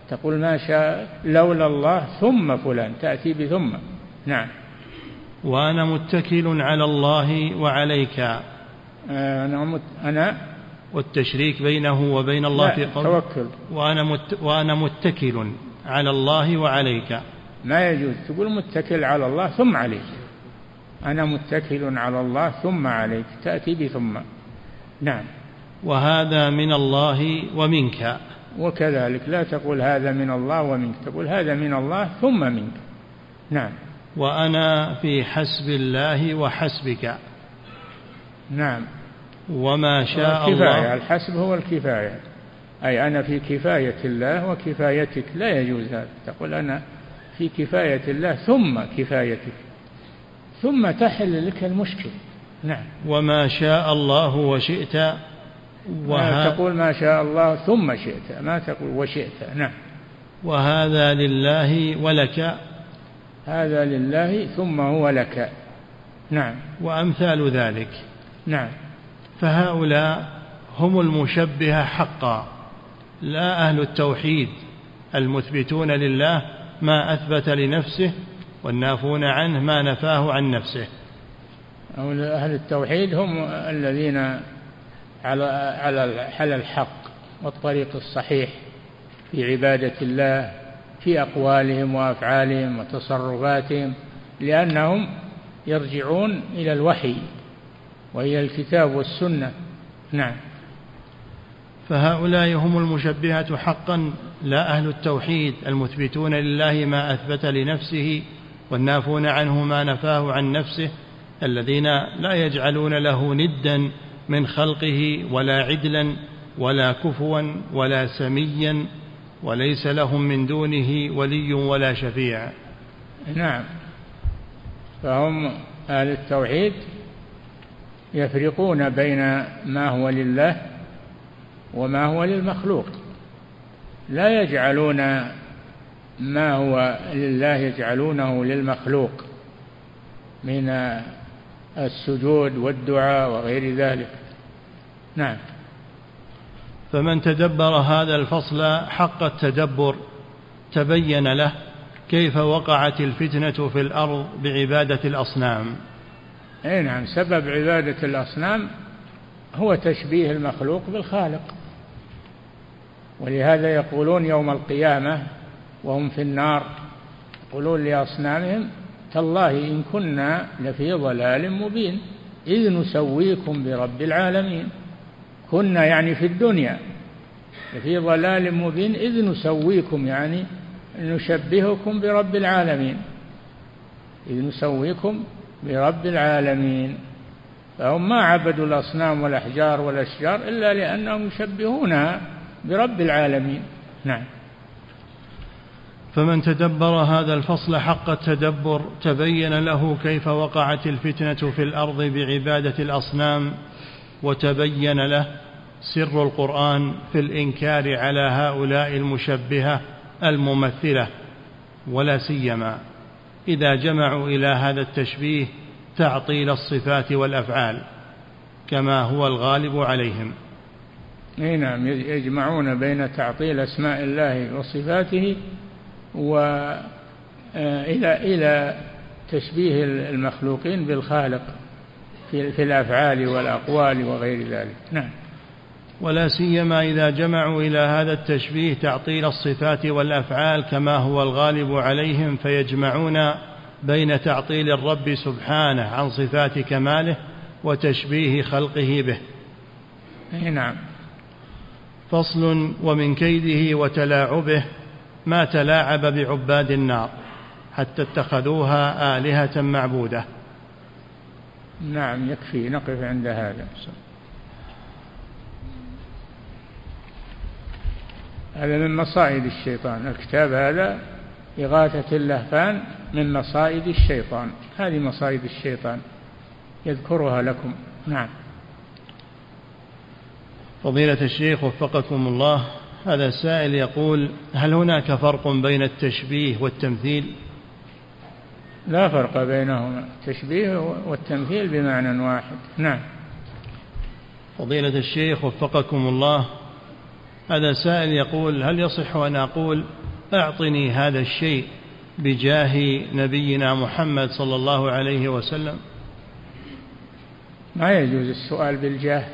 تقول ما شاء لولا الله ثم فلان تأتي بثم. نعم. وأنا متكل على الله وعليك. أنا مت... أنا؟ والتشريك بينه وبين الله في قول. توكل. وأنا مت... وأنا متكل. على الله وعليك. ما يجوز. تقول متكل على الله ثم عليك. أنا متكل على الله ثم عليك. تأتي بثم نعم. وهذا من الله ومنك. وكذلك لا تقول هذا من الله ومنك. تقول هذا من الله ثم منك. نعم. وأنا في حسب الله وحسبك. نعم. وما شاء الكفاية الله الحسب هو الكفاية. أي أنا في كفاية الله وكفايتك. لا يجوز هذا. تقول أنا في كفاية الله ثم كفايتك. ثم تحل لك المشكل نعم. وما شاء الله وشئت وها تقول ما شاء الله ثم شئت. ما تقول وشئت. نعم. وهذا لله ولك. هذا لله ثم هو لك. نعم. وأمثال ذلك. نعم. فهؤلاء هم المشبهة حقا. لا أهل التوحيد المثبتون لله ما أثبت لنفسه والنافون عنه ما نفاه عن نفسه. أهل التوحيد هم الذين على على على الحق والطريق الصحيح في عبادة الله في أقوالهم وأفعالهم وتصرفاتهم لأنهم يرجعون إلى الوحي وإلى الكتاب والسنة. نعم. فهؤلاء هم المشبهة حقا لا أهل التوحيد المثبتون لله ما أثبت لنفسه والنافون عنه ما نفاه عن نفسه الذين لا يجعلون له ندا من خلقه ولا عدلا ولا كفوا ولا سميا وليس لهم من دونه ولي ولا شفيع. نعم. فهم أهل التوحيد يفرقون بين ما هو لله وما هو للمخلوق. لا يجعلون ما هو لله يجعلونه للمخلوق من السجود والدعاء وغير ذلك. نعم. فمن تدبر هذا الفصل حق التدبر تبين له كيف وقعت الفتنة في الأرض بعبادة الأصنام. أي نعم سبب عبادة الأصنام هو تشبيه المخلوق بالخالق. ولهذا يقولون يوم القيامة وهم في النار يقولون لأصنامهم تالله إن كنا لفي ضلال مبين إذ نسويكم برب العالمين. كنا يعني في الدنيا لفي ضلال مبين إذ نسويكم يعني نشبهكم برب العالمين. إذ نسويكم برب العالمين. فهم ما عبدوا الأصنام والأحجار والأشجار إلا لأنهم يشبهونها. برب العالمين. نعم. فمن تدبر هذا الفصل حق التدبر تبين له كيف وقعت الفتنة في الأرض بعبادة الأصنام وتبين له سر القرآن في الإنكار على هؤلاء المشبهة الممثلة ولا سيما إذا جمعوا إلى هذا التشبيه تعطيل الصفات والأفعال كما هو الغالب عليهم. إي نعم يجمعون بين تعطيل أسماء الله وصفاته وإلى آه، إلى تشبيه المخلوقين بالخالق في, في الأفعال والأقوال وغير ذلك. نعم. ولا سيما إذا جمعوا إلى هذا التشبيه تعطيل الصفات والأفعال كما هو الغالب عليهم فيجمعون بين تعطيل الرب سبحانه عن صفات كماله وتشبيه خلقه به. نعم. فصل ومن كيده وتلاعبه ما تلاعب بعباد النار حتى اتخذوها آلهة معبودة. نعم يكفي نقف عند هذا. هذا من مصائد الشيطان. الكتاب هذا إغاثة اللهفان من مصائد الشيطان. هذه مصائد الشيطان. يذكرها لكم. نعم. فضيلة الشيخ وفقكم الله هذا سائل يقول هل هناك فرق بين التشبيه والتمثيل؟ لا فرق بينهما التشبيه والتمثيل بمعنى واحد. نعم. فضيلة الشيخ وفقكم الله هذا سائل يقول هل يصح أن أقول أعطني هذا الشيء بجاه نبينا محمد صلى الله عليه وسلم؟ ما يجوز السؤال بالجاه.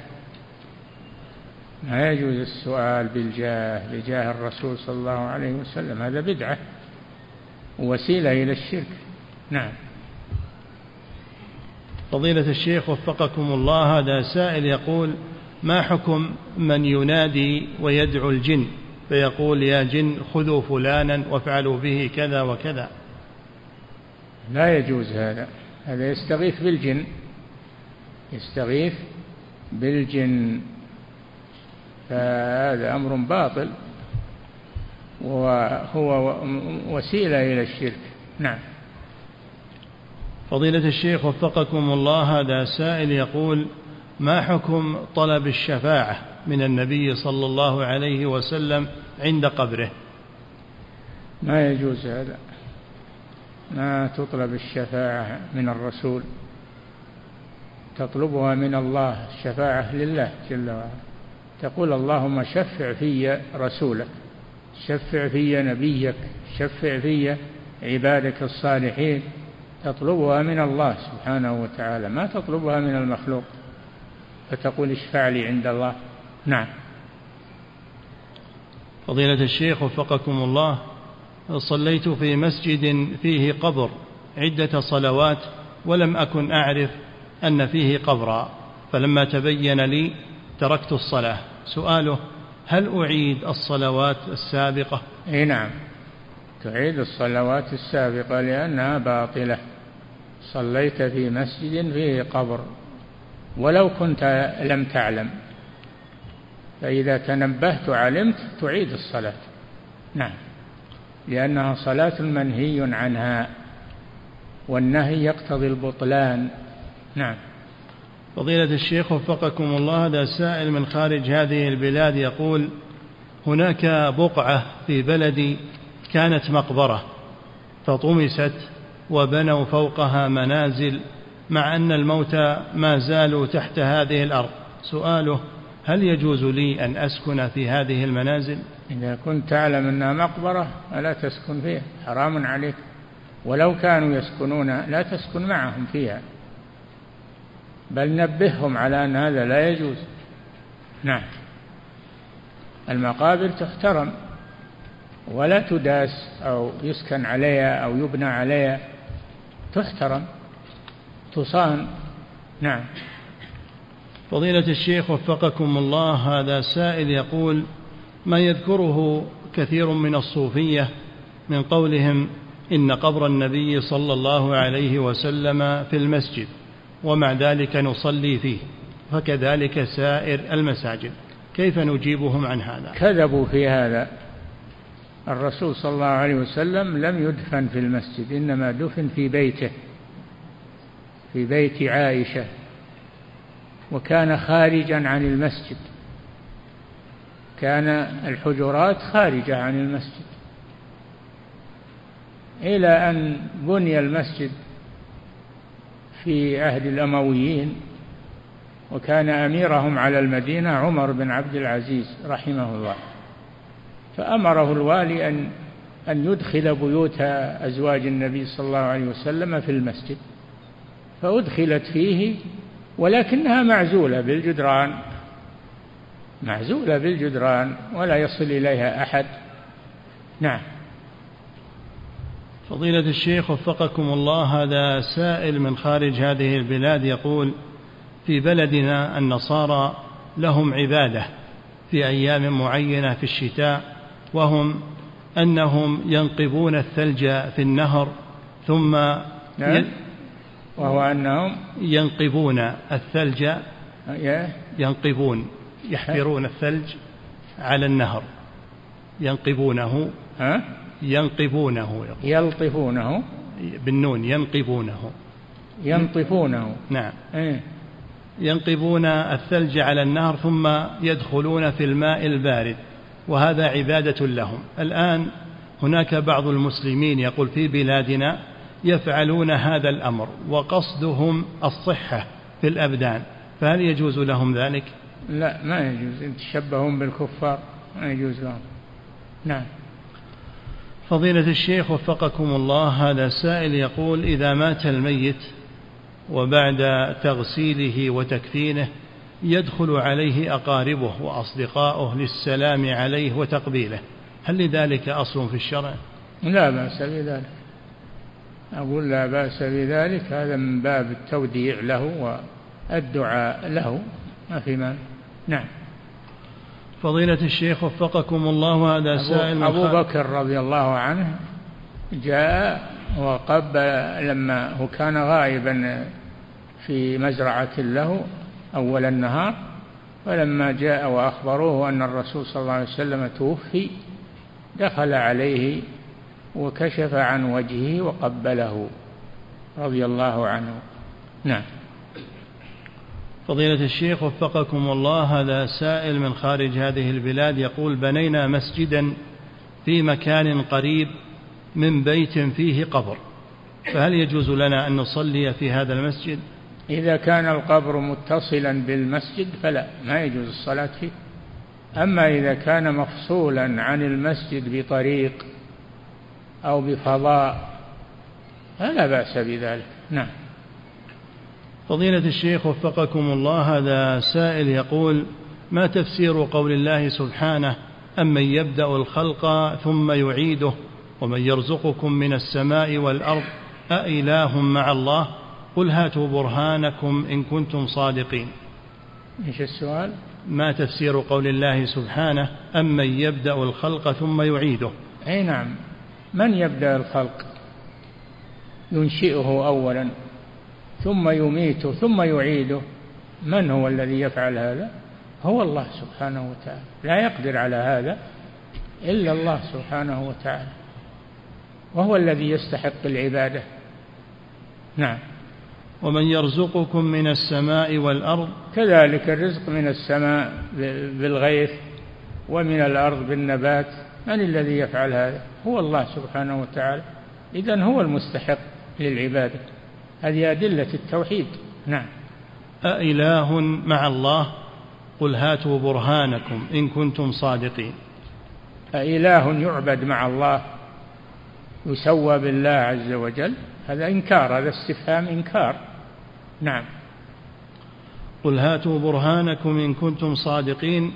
ما يجوز السؤال بالجاه بجاه الرسول صلى الله عليه وسلم. هذا بدعة وسيلة إلى الشرك. نعم. فضيلة الشيخ وفقكم الله هذا سائل يقول ما حكم من ينادي ويدعو الجن؟ فيقول يا جن خذوا فلانا وافعلوا به كذا وكذا. لا يجوز هذا. هذا يستغيث بالجن. يستغيث بالجن. فهذا أمر باطل. وهو وسيلة إلى الشرك. نعم. فضيلة الشيخ وفقكم الله هذا سائل يقول ما حكم طلب الشفاعة من النبي صلى الله عليه وسلم عند قبره؟ ما يجوز هذا. ما تطلب الشفاعة من الرسول. تطلبها من الله الشفاعة لله جل وعلا. تقول اللهم شفع في رسولك شفع في نبيك شفع في عبادك الصالحين تطلبها من الله سبحانه وتعالى. ما تطلبها من المخلوق؟ فتقول اشفع لي عند الله. نعم. فضيلة الشيخ وفقكم الله صليت في مسجد فيه قبر عدة صلوات ولم أكن أعرف أن فيه قبرا فلما تبين لي تركت الصلاة. سؤاله هل أعيد الصلوات السابقة؟ أي نعم. تعيد الصلوات السابقة لأنها باطلة. صليت في مسجد فيه قبر. ولو كنت لم تعلم. فإذا تنبهت وعلمت تعيد الصلاة. نعم. لأنها صلاة منهي عنها. والنهي يقتضي البطلان. نعم. فضيلة الشيخ وفقكم الله هذا سائل من خارج هذه البلاد يقول هناك بقعة في بلدي كانت مقبرة فطمست وبنوا فوقها منازل مع أن الموتى ما زالوا تحت هذه الأرض. سؤاله هل يجوز لي أن أسكن في هذه المنازل؟ إذا كنت تعلم أنها مقبرة فلا تسكن فيها حرام عليك. ولو كانوا يسكنون لا تسكن معهم فيها. بل نبههم على أن هذا لا يجوز. نعم. المقابر تحترم ولا تداس أو يسكن عليها أو يبنى عليها تحترم تصان. نعم. فضيلة الشيخ وفقكم الله هذا سائل يقول ما يذكره كثير من الصوفية من قولهم إن قبر النبي صلى الله عليه وسلم في المسجد ومع ذلك نصلي فيه. فكذلك سائر المساجد. كيف نجيبهم عن هذا؟ كذبوا في هذا. الرسول صلى الله عليه وسلم لم يدفن في المسجد إنما دفن في بيته في بيت عائشة. وكان خارجا عن المسجد. كان الحجرات خارجة عن المسجد. إلى أن بني المسجد في عهد الأمويين وكان أميرهم على المدينة عمر بن عبد العزيز رحمه الله. فأمره الوالي أن أن يدخل بيوت أزواج النبي صلى الله عليه وسلم في المسجد. فأدخلت فيه ولكنها معزولة بالجدران. معزولة بالجدران ولا يصل إليها أحد. نعم. فضيلة الشيخ وفقكم الله هذا سائل من خارج هذه البلاد يقول في بلدنا النصارى لهم عبادة في أيام معينة في الشتاء وهم أنهم ينقبون الثلج في النهر ثم نعم. وهو أنهم ينقبون الثلج ينقبون يحفرون الثلج على النهر ينقبونه يقول. يلطفونه بالنون ينقبونه ينطفونه نعم. إيه. ينقبون الثلج على النهر ثم يدخلون في الماء البارد وهذا عبادة لهم. الآن هناك بعض المسلمين يقول في بلادنا يفعلون هذا الأمر وقصدهم الصحة في الأبدان فهل يجوز لهم ذلك؟ لا ما يجوز. يتشبهون بالكفار ما يجوز لهم. نعم. فضيلة الشيخ وفقكم الله هذا سائل يقول إذا مات الميت وبعد تغسيله وتكفينه يدخل عليه أقاربه وأصدقاؤه للسلام عليه وتقبيله هل لذلك أصل في الشرع؟ لا بأس بذلك. أقول لا بأس بذلك هذا من باب التوديع له والدعاء له ما في مانع. نعم. فضيلة الشيخ وفقكم الله هذا سائل أبو بكر رضي الله عنه جاء وقبل لما هو كان غائبا في مزرعة له أول النهار فلما جاء وأخبروه أن الرسول صلى الله عليه وسلم توفي دخل عليه وكشف عن وجهه وقبله رضي الله عنه. نعم. فضيلة الشيخ وفقكم الله هذا سائل من خارج هذه البلاد يقول بنينا مسجدا في مكان قريب من بيت فيه قبر فهل يجوز لنا أن نصلي في هذا المسجد؟ إذا كان القبر متصلا بالمسجد فلا ما يجوز الصلاة فيه. أما إذا كان مفصولا عن المسجد بطريق أو بفضاء فلا بأس بذلك. نعم. فضيلة الشيخ وفقكم الله هذا سائل يقول ما تفسير قول الله سبحانه أمن يبدأ الخلق ثم يعيده ومن يرزقكم من السماء والأرض أإله مع الله؟ قل هاتوا برهانكم إن كنتم صادقين. إيش السؤال؟ ما تفسير قول الله سبحانه أمن يبدأ الخلق ثم يعيده؟ أي نعم. من يبدأ الخلق؟ ينشئه أولا. ثم يميته ثم يعيده من هو الذي يفعل هذا؟ هو الله سبحانه وتعالى. لا يقدر على هذا إلا الله سبحانه وتعالى. وهو الذي يستحق العبادة. نعم. ومن يرزقكم من السماء والأرض كذلك الرزق من السماء بالغيث ومن الأرض بالنبات. من الذي يفعل هذا؟ هو الله سبحانه وتعالى. إذا هو المستحق للعبادة. هذه أدلة التوحيد. نعم. أإله مع الله؟ قل هاتوا برهانكم إن كنتم صادقين. أإله يعبد مع الله يسوى بالله عز وجل هذا إنكار هذا استفهام إنكار. نعم. قل هاتوا برهانكم إن كنتم صادقين.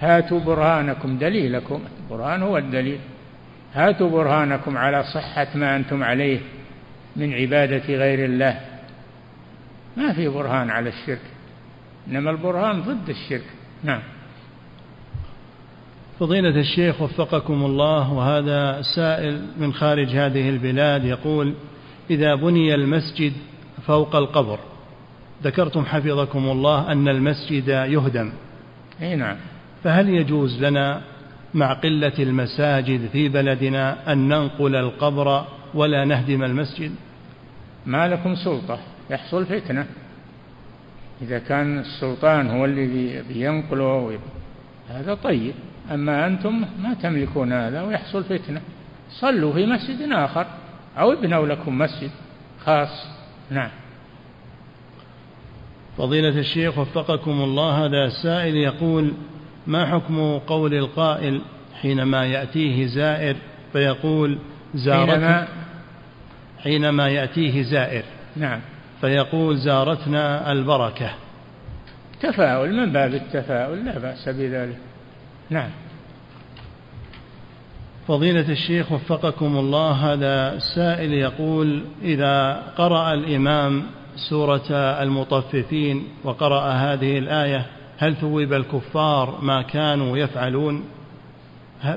هاتوا برهانكم دليلكم. البرهان هو الدليل. هاتوا برهانكم على صحة ما أنتم عليه. من عبادة غير الله. ما في برهان على الشرك. إنما البرهان ضد الشرك. نعم. فضيلة الشيخ وفقكم الله وهذا سائل من خارج هذه البلاد يقول إذا بني المسجد فوق القبر. ذكرتم حفظكم الله أن المسجد يهدم. أي نعم. فهل يجوز لنا مع قلة المساجد في بلدنا أن ننقل القبر ولا نهدم المسجد؟ ما لكم سلطة يحصل فتنة. إذا كان السلطان هو الذي بينقله هذا طيب. أما أنتم ما تملكون هذا ويحصل فتنة. صلوا في مسجد آخر أو ابنوا لكم مسجد خاص. نعم. فضيلة الشيخ وفقكم الله هذا سائل يقول ما حكم قول القائل حينما يأتيه زائر فيقول زارتنا حينما يأتيه زائر. نعم. فيقول زارتنا البركة. تفاؤل من باب التفاؤل لا بأس بذلك. نعم. فضيلة الشيخ وفقكم الله هذا سائل يقول إذا قرأ الإمام سورة المطففين وقرأ هذه الآية هل ثوب الكفار ما كانوا يفعلون؟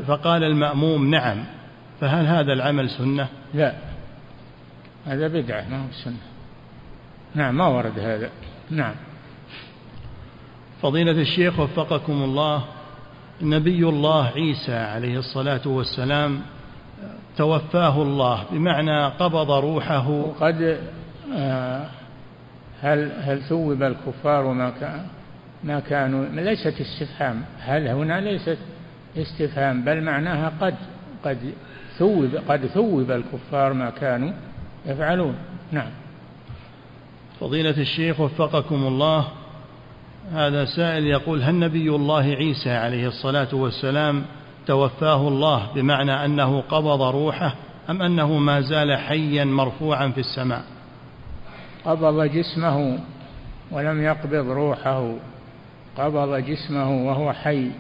فقال المأموم نعم. فهل هذا العمل سنة؟ لا. هذا بدعة ما هو سنة نعم ما ورد هذا. نعم. فضيلة الشيخ وفقكم الله نبي الله عيسى عليه الصلاة والسلام توفاه الله بمعنى قبض روحه. وقد آه هل هل ثوب الكفار ما كان ما كانوا ليست استفهام. هل هنا ليست استفهام بل معناها قد قد ثوب قد ثوب الكفار ما كانوا يفعلون. نعم. فضيلة الشيخ وفقكم الله هذا سائل يقول هل نبي الله عيسى عليه الصلاة والسلام توفاه الله بمعنى أنه قبض روحه أم أنه ما زال حيا مرفوعا في السماء؟ قبض جسمه ولم يقبض روحه. قبض جسمه وهو حي.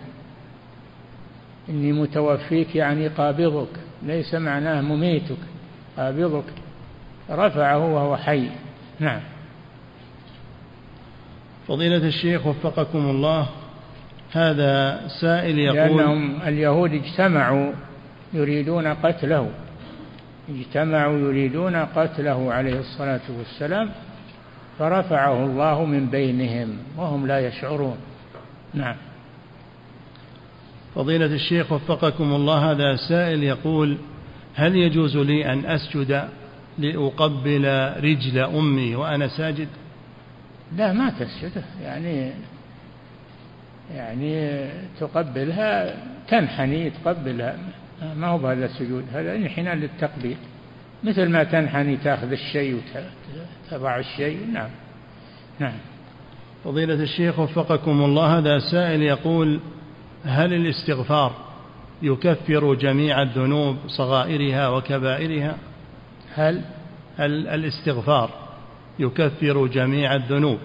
إني متوفيك يعني قابضك ليس معناه مميتك قابضك. رفعه وهو حي. نعم. فضيلة الشيخ وفقكم الله هذا سائل يقول لأنهم اليهود اجتمعوا يريدون قتله. اجتمعوا يريدون قتله عليه الصلاة والسلام فرفعه الله من بينهم وهم لا يشعرون. نعم. فضيلة الشيخ وفقكم الله هذا سائل يقول هل يجوز لي أن أسجد لأقبل رجل أمي وأنا ساجد؟ لا ما تسجد يعني يعني تقبلها تنحني تقبلها. ما هو بهذا السجود؟ هذا انحناء للتقبيل. مثل ما تنحني تأخذ الشيء وتضع الشيء. نعم. نعم. فضيلة الشيخ وفقكم الله هذا سائل يقول هل الاستغفار يكفر جميع الذنوب صغائرها وكبائرها؟ هل الاستغفار يكفر جميع الذنوب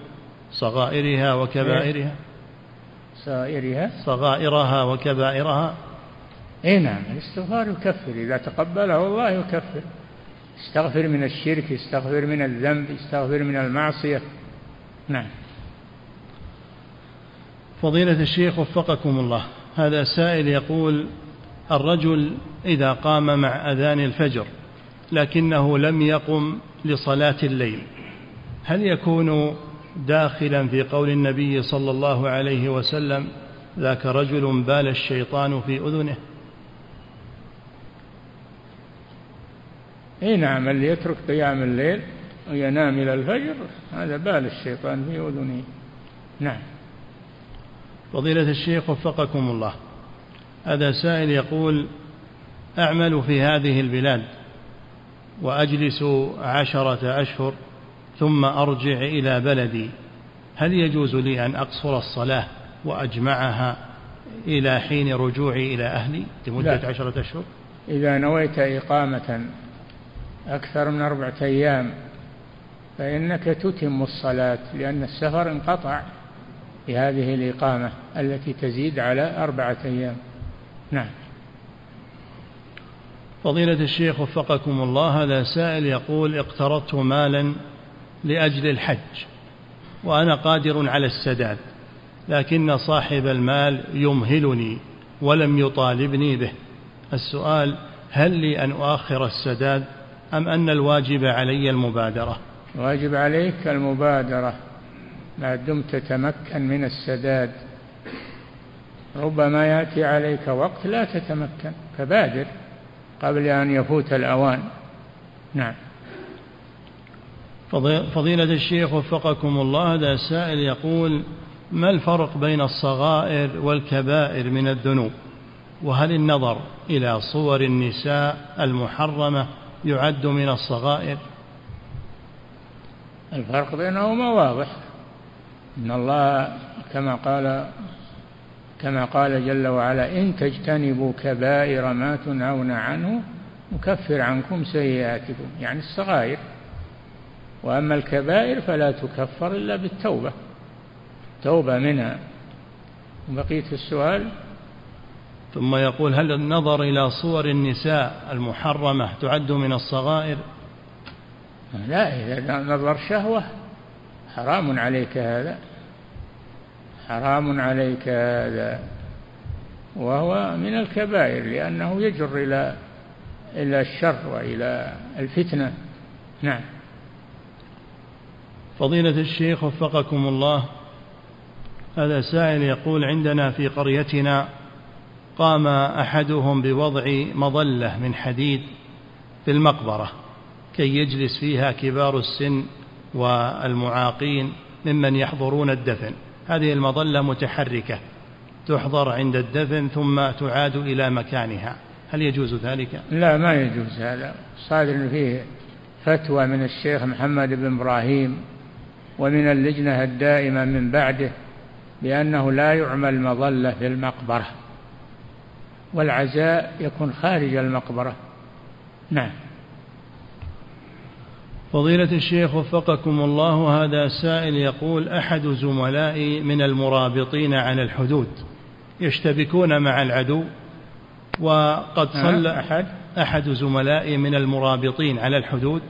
صغائرها وكبائرها؟ صغائرها؟ صغائرها وكبائرها؟ اي نعم الاستغفار يكفر إذا تقبله الله يكفر. استغفر من الشرك استغفر من الذنب استغفر من المعصية. نعم. فضيلة الشيخ وفقكم الله هذا سائل يقول الرجل إذا قام مع أذان الفجر لكنه لم يقم لصلاة الليل. هل يكون داخلا في قول النبي صلى الله عليه وسلم ذاك رجل بال الشيطان في أذنه؟ اي نعم اللي يترك قيام الليل وينام إلى الفجر هذا بال الشيطان في أذنه. نعم. فضيلة الشيخ وفقكم الله. هذا سائل يقول أعمل في هذه البلاد وأجلس عشرة أشهر ثم أرجع إلى بلدي. هل يجوز لي أن أقصر الصلاة وأجمعها إلى حين رجوعي إلى أهلي لمدة لا. عشرة أشهر؟ إذا نويت إقامة أكثر من أربعة أيام فإنك تتم الصلاة لأن السفر انقطع بهذه الإقامة التي تزيد على أربعة أيام. نعم. فضيلة الشيخ وفقكم الله هذا سائل يقول اقترضت مالا لأجل الحج وأنا قادر على السداد لكن صاحب المال يمهلني ولم يطالبني به. السؤال هل لي أن أؤخر السداد أم أن الواجب علي المبادرة؟ واجب عليك المبادرة ما دمت تتمكن من السداد. ربما يأتي عليك وقت لا تتمكن فبادر. قبل أن يفوت الأوان. نعم. فضيلة الشيخ وفقكم الله هذا سائل يقول ما الفرق بين الصغائر والكبائر من الذنوب؟ وهل النظر إلى صور النساء المحرمة يعد من الصغائر؟ الفرق بينهما واضح. إن الله كما قال كما قال جل وعلا إن تجتنبوا كبائر ما تنهون عنه نكفر عنكم سيئاتكم يعني الصغائر. وأما الكبائر فلا تكفر إلا بالتوبة. توبة منها بقية السؤال. ثم يقول هل النظر إلى صور النساء المحرمة تعد من الصغائر؟ لا إذا نظر شهوة حرام عليك هذا. حرام عليك هذا. وهو من الكبائر لأنه يجر إلى إلى الشر وإلى الفتنة. نعم. فضيلة الشيخ وفقكم الله هذا سائل يقول عندنا في قريتنا قام أحدهم بوضع مظلة من حديد في المقبرة كي يجلس فيها كبار السن والمعاقين ممن يحضرون الدفن. هذه المظلة متحركة تحضر عند الدفن ثم تعاد إلى مكانها. هل يجوز ذلك؟ لا ما يجوز هذا. صادر فيه فتوى من الشيخ محمد بن إبراهيم ومن اللجنة الدائمة من بعده بأنه لا يعمل مظلة في المقبرة والعزاء يكون خارج المقبرة. نعم. فضيلة الشيخ وفقكم الله هذا سائل يقول أحد زملائي من المرابطين على الحدود يشتبكون مع العدو وقد صلى أحد؟ أحد زملائي من المرابطين على الحدود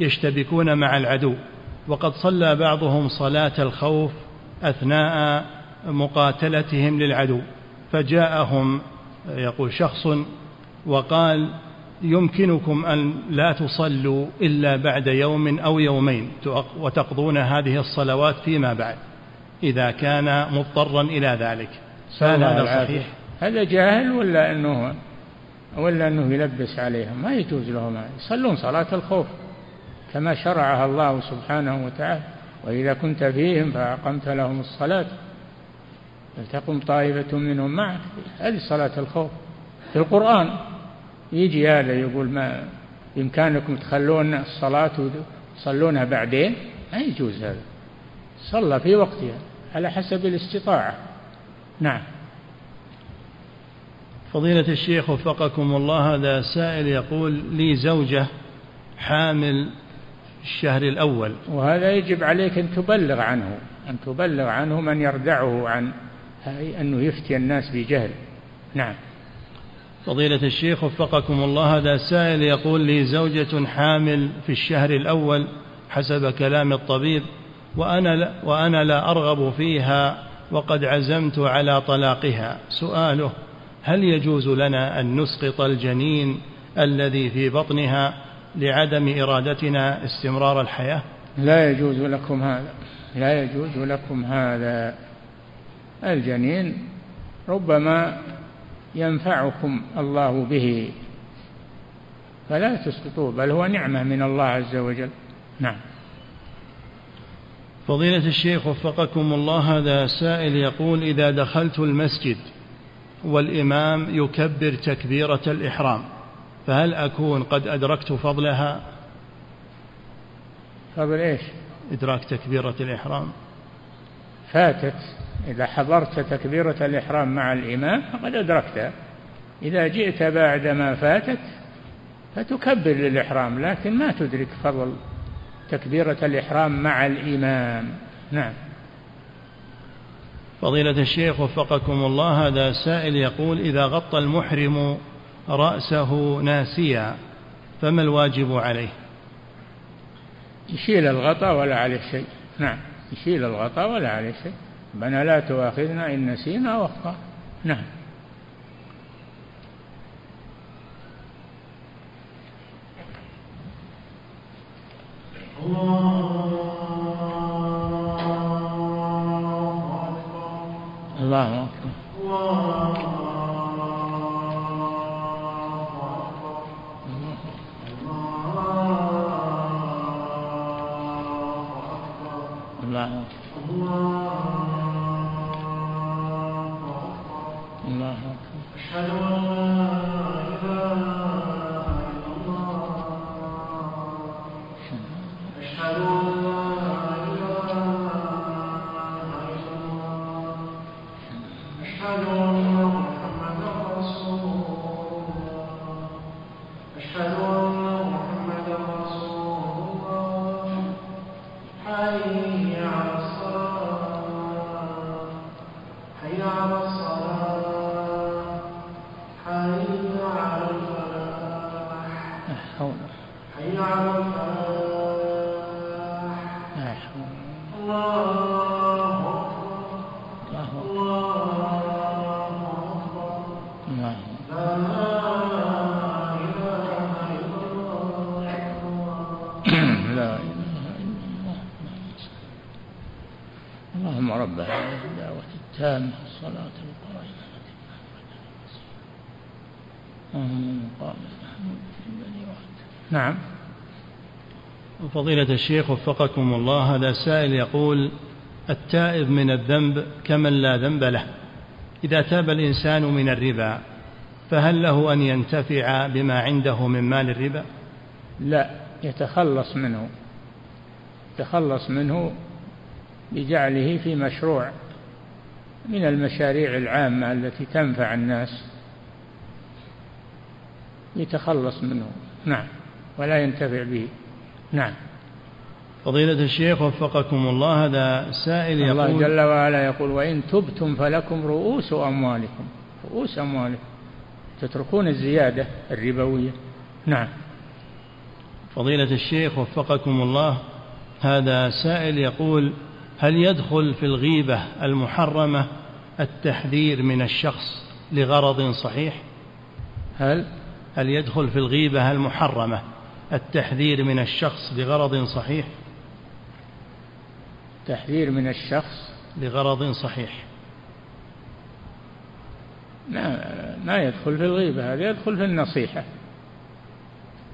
يشتبكون مع العدو وقد صلى بعضهم صلاة الخوف أثناء مقاتلتهم للعدو فجاءهم يقول شخص وقال يمكنكم أن لا تصلوا إلا بعد يوم أو يومين وتقضون هذه الصلوات فيما بعد إذا كان مضطرا إلى ذلك. هل هذا صحيح؟ هذا جاهل ولا أنه ولا أنه يلبس عليهم؟ ما يجوز لهم. يصلون صلاة الخوف كما شرعها الله سبحانه وتعالى. وإذا كنت فيهم فأقمت لهم الصلاة. فلتقم طائفة منهم معك. هذه صلاة الخوف في القرآن. يجي هذا يقول ما بإمكانكم تخلون الصلاة وتصلونها بعدين؟ ما يجوز هذا. صلى في وقتها على حسب الاستطاعة. نعم. فضيلة الشيخ وفقكم الله هذا سائل يقول لي زوجة حامل الشهر الأول. وهذا يجب عليك أن تبلغ عنه أن تبلغ عنه من يردعه عن أنه يفتي الناس بجهل. نعم. فضيلة الشيخ وفقكم الله هذا سائل يقول لي زوجة حامل في الشهر الأول حسب كلام الطبيب وأنا لا, وأنا لا أرغب فيها وقد عزمت على طلاقها. سؤاله هل يجوز لنا أن نسقط الجنين الذي في بطنها لعدم إرادتنا استمرار الحياة؟ لا يجوز لكم هذا لا يجوز لكم هذا. الجنين ربما ينفعكم الله به. فلا تسقطوه بل هو نعمة من الله عز وجل. نعم. فضيلة الشيخ وفقكم الله هذا سائل يقول إذا دخلت المسجد والإمام يكبر تكبيرة الإحرام فهل أكون قد أدركت فضلها؟ فضل إيش؟ إدراك تكبيرة الإحرام. فاتت. إذا حضرت تكبيرة الإحرام مع الإمام فقد أدركتها إذا جئت بعد ما فاتت فتكبر للإحرام لكن ما تدرك فضل تكبيرة الإحرام مع الإمام. نعم. فضيلة الشيخ وفقكم الله هذا سائل يقول إذا غطى المحرم رأسه ناسيا فما الواجب عليه؟ يشيل الغطاء ولا عليه شيء. نعم يشيل الغطاء ولا عليه شيء. ربنا لا تؤاخذنا إن نسينا وأخطأنا نعم. الله أكبر الله أكبر الله أكبر. الله أكبر. فضيلة الشيخ وفقكم الله هذا سائل يقول التائب من الذنب كمن لا ذنب له. إذا تاب الإنسان من الربا فهل له أن ينتفع بما عنده من مال الربا؟ لا يتخلص منه. يتخلص منه بجعله في مشروع من المشاريع العامة التي تنفع الناس. يتخلص منه نعم ولا ينتفع به. نعم. فضيلة الشيخ وفقكم الله هذا سائل يقول الله جل وعلا يقول وإن تبتم فلكم رؤوس أموالكم. رؤوس أموالكم. تتركون الزيادة الربوية. نعم. فضيلة الشيخ وفقكم الله هذا سائل يقول هل يدخل في الغيبة المحرمة التحذير من الشخص لغرض صحيح؟ هل؟ هل يدخل في الغيبة المحرمة التحذير من الشخص لغرض صحيح؟ تحذير من الشخص لغرض صحيح. ما ما يدخل في الغيبة هذا يدخل في النصيحة.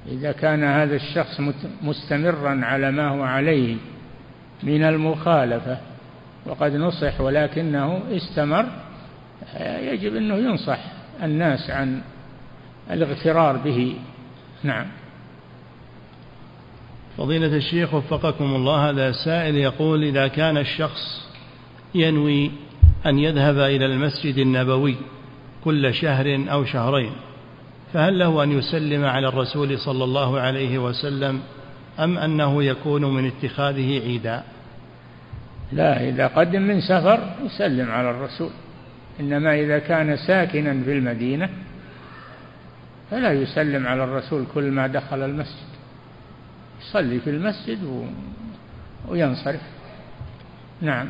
إذا كان هذا الشخص مستمرا على ما هو عليه من المخالفة وقد نصح ولكنه استمر يجب أنه ينصح الناس عن الاغترار به. نعم. فضيلة الشيخ وفقكم الله هذا سائل يقول إذا كان الشخص ينوي أن يذهب إلى المسجد النبوي كل شهر أو شهرين فهل له أن يسلم على الرسول صلى الله عليه وسلم أم أنه يكون من اتخاذه عيدا؟ لا إذا قدم من سفر يسلم على الرسول إنما إذا كان ساكنا في المدينة فلا يسلم على الرسول كل ما دخل المسجد. يصلي في المسجد و... وينصرف. نعم.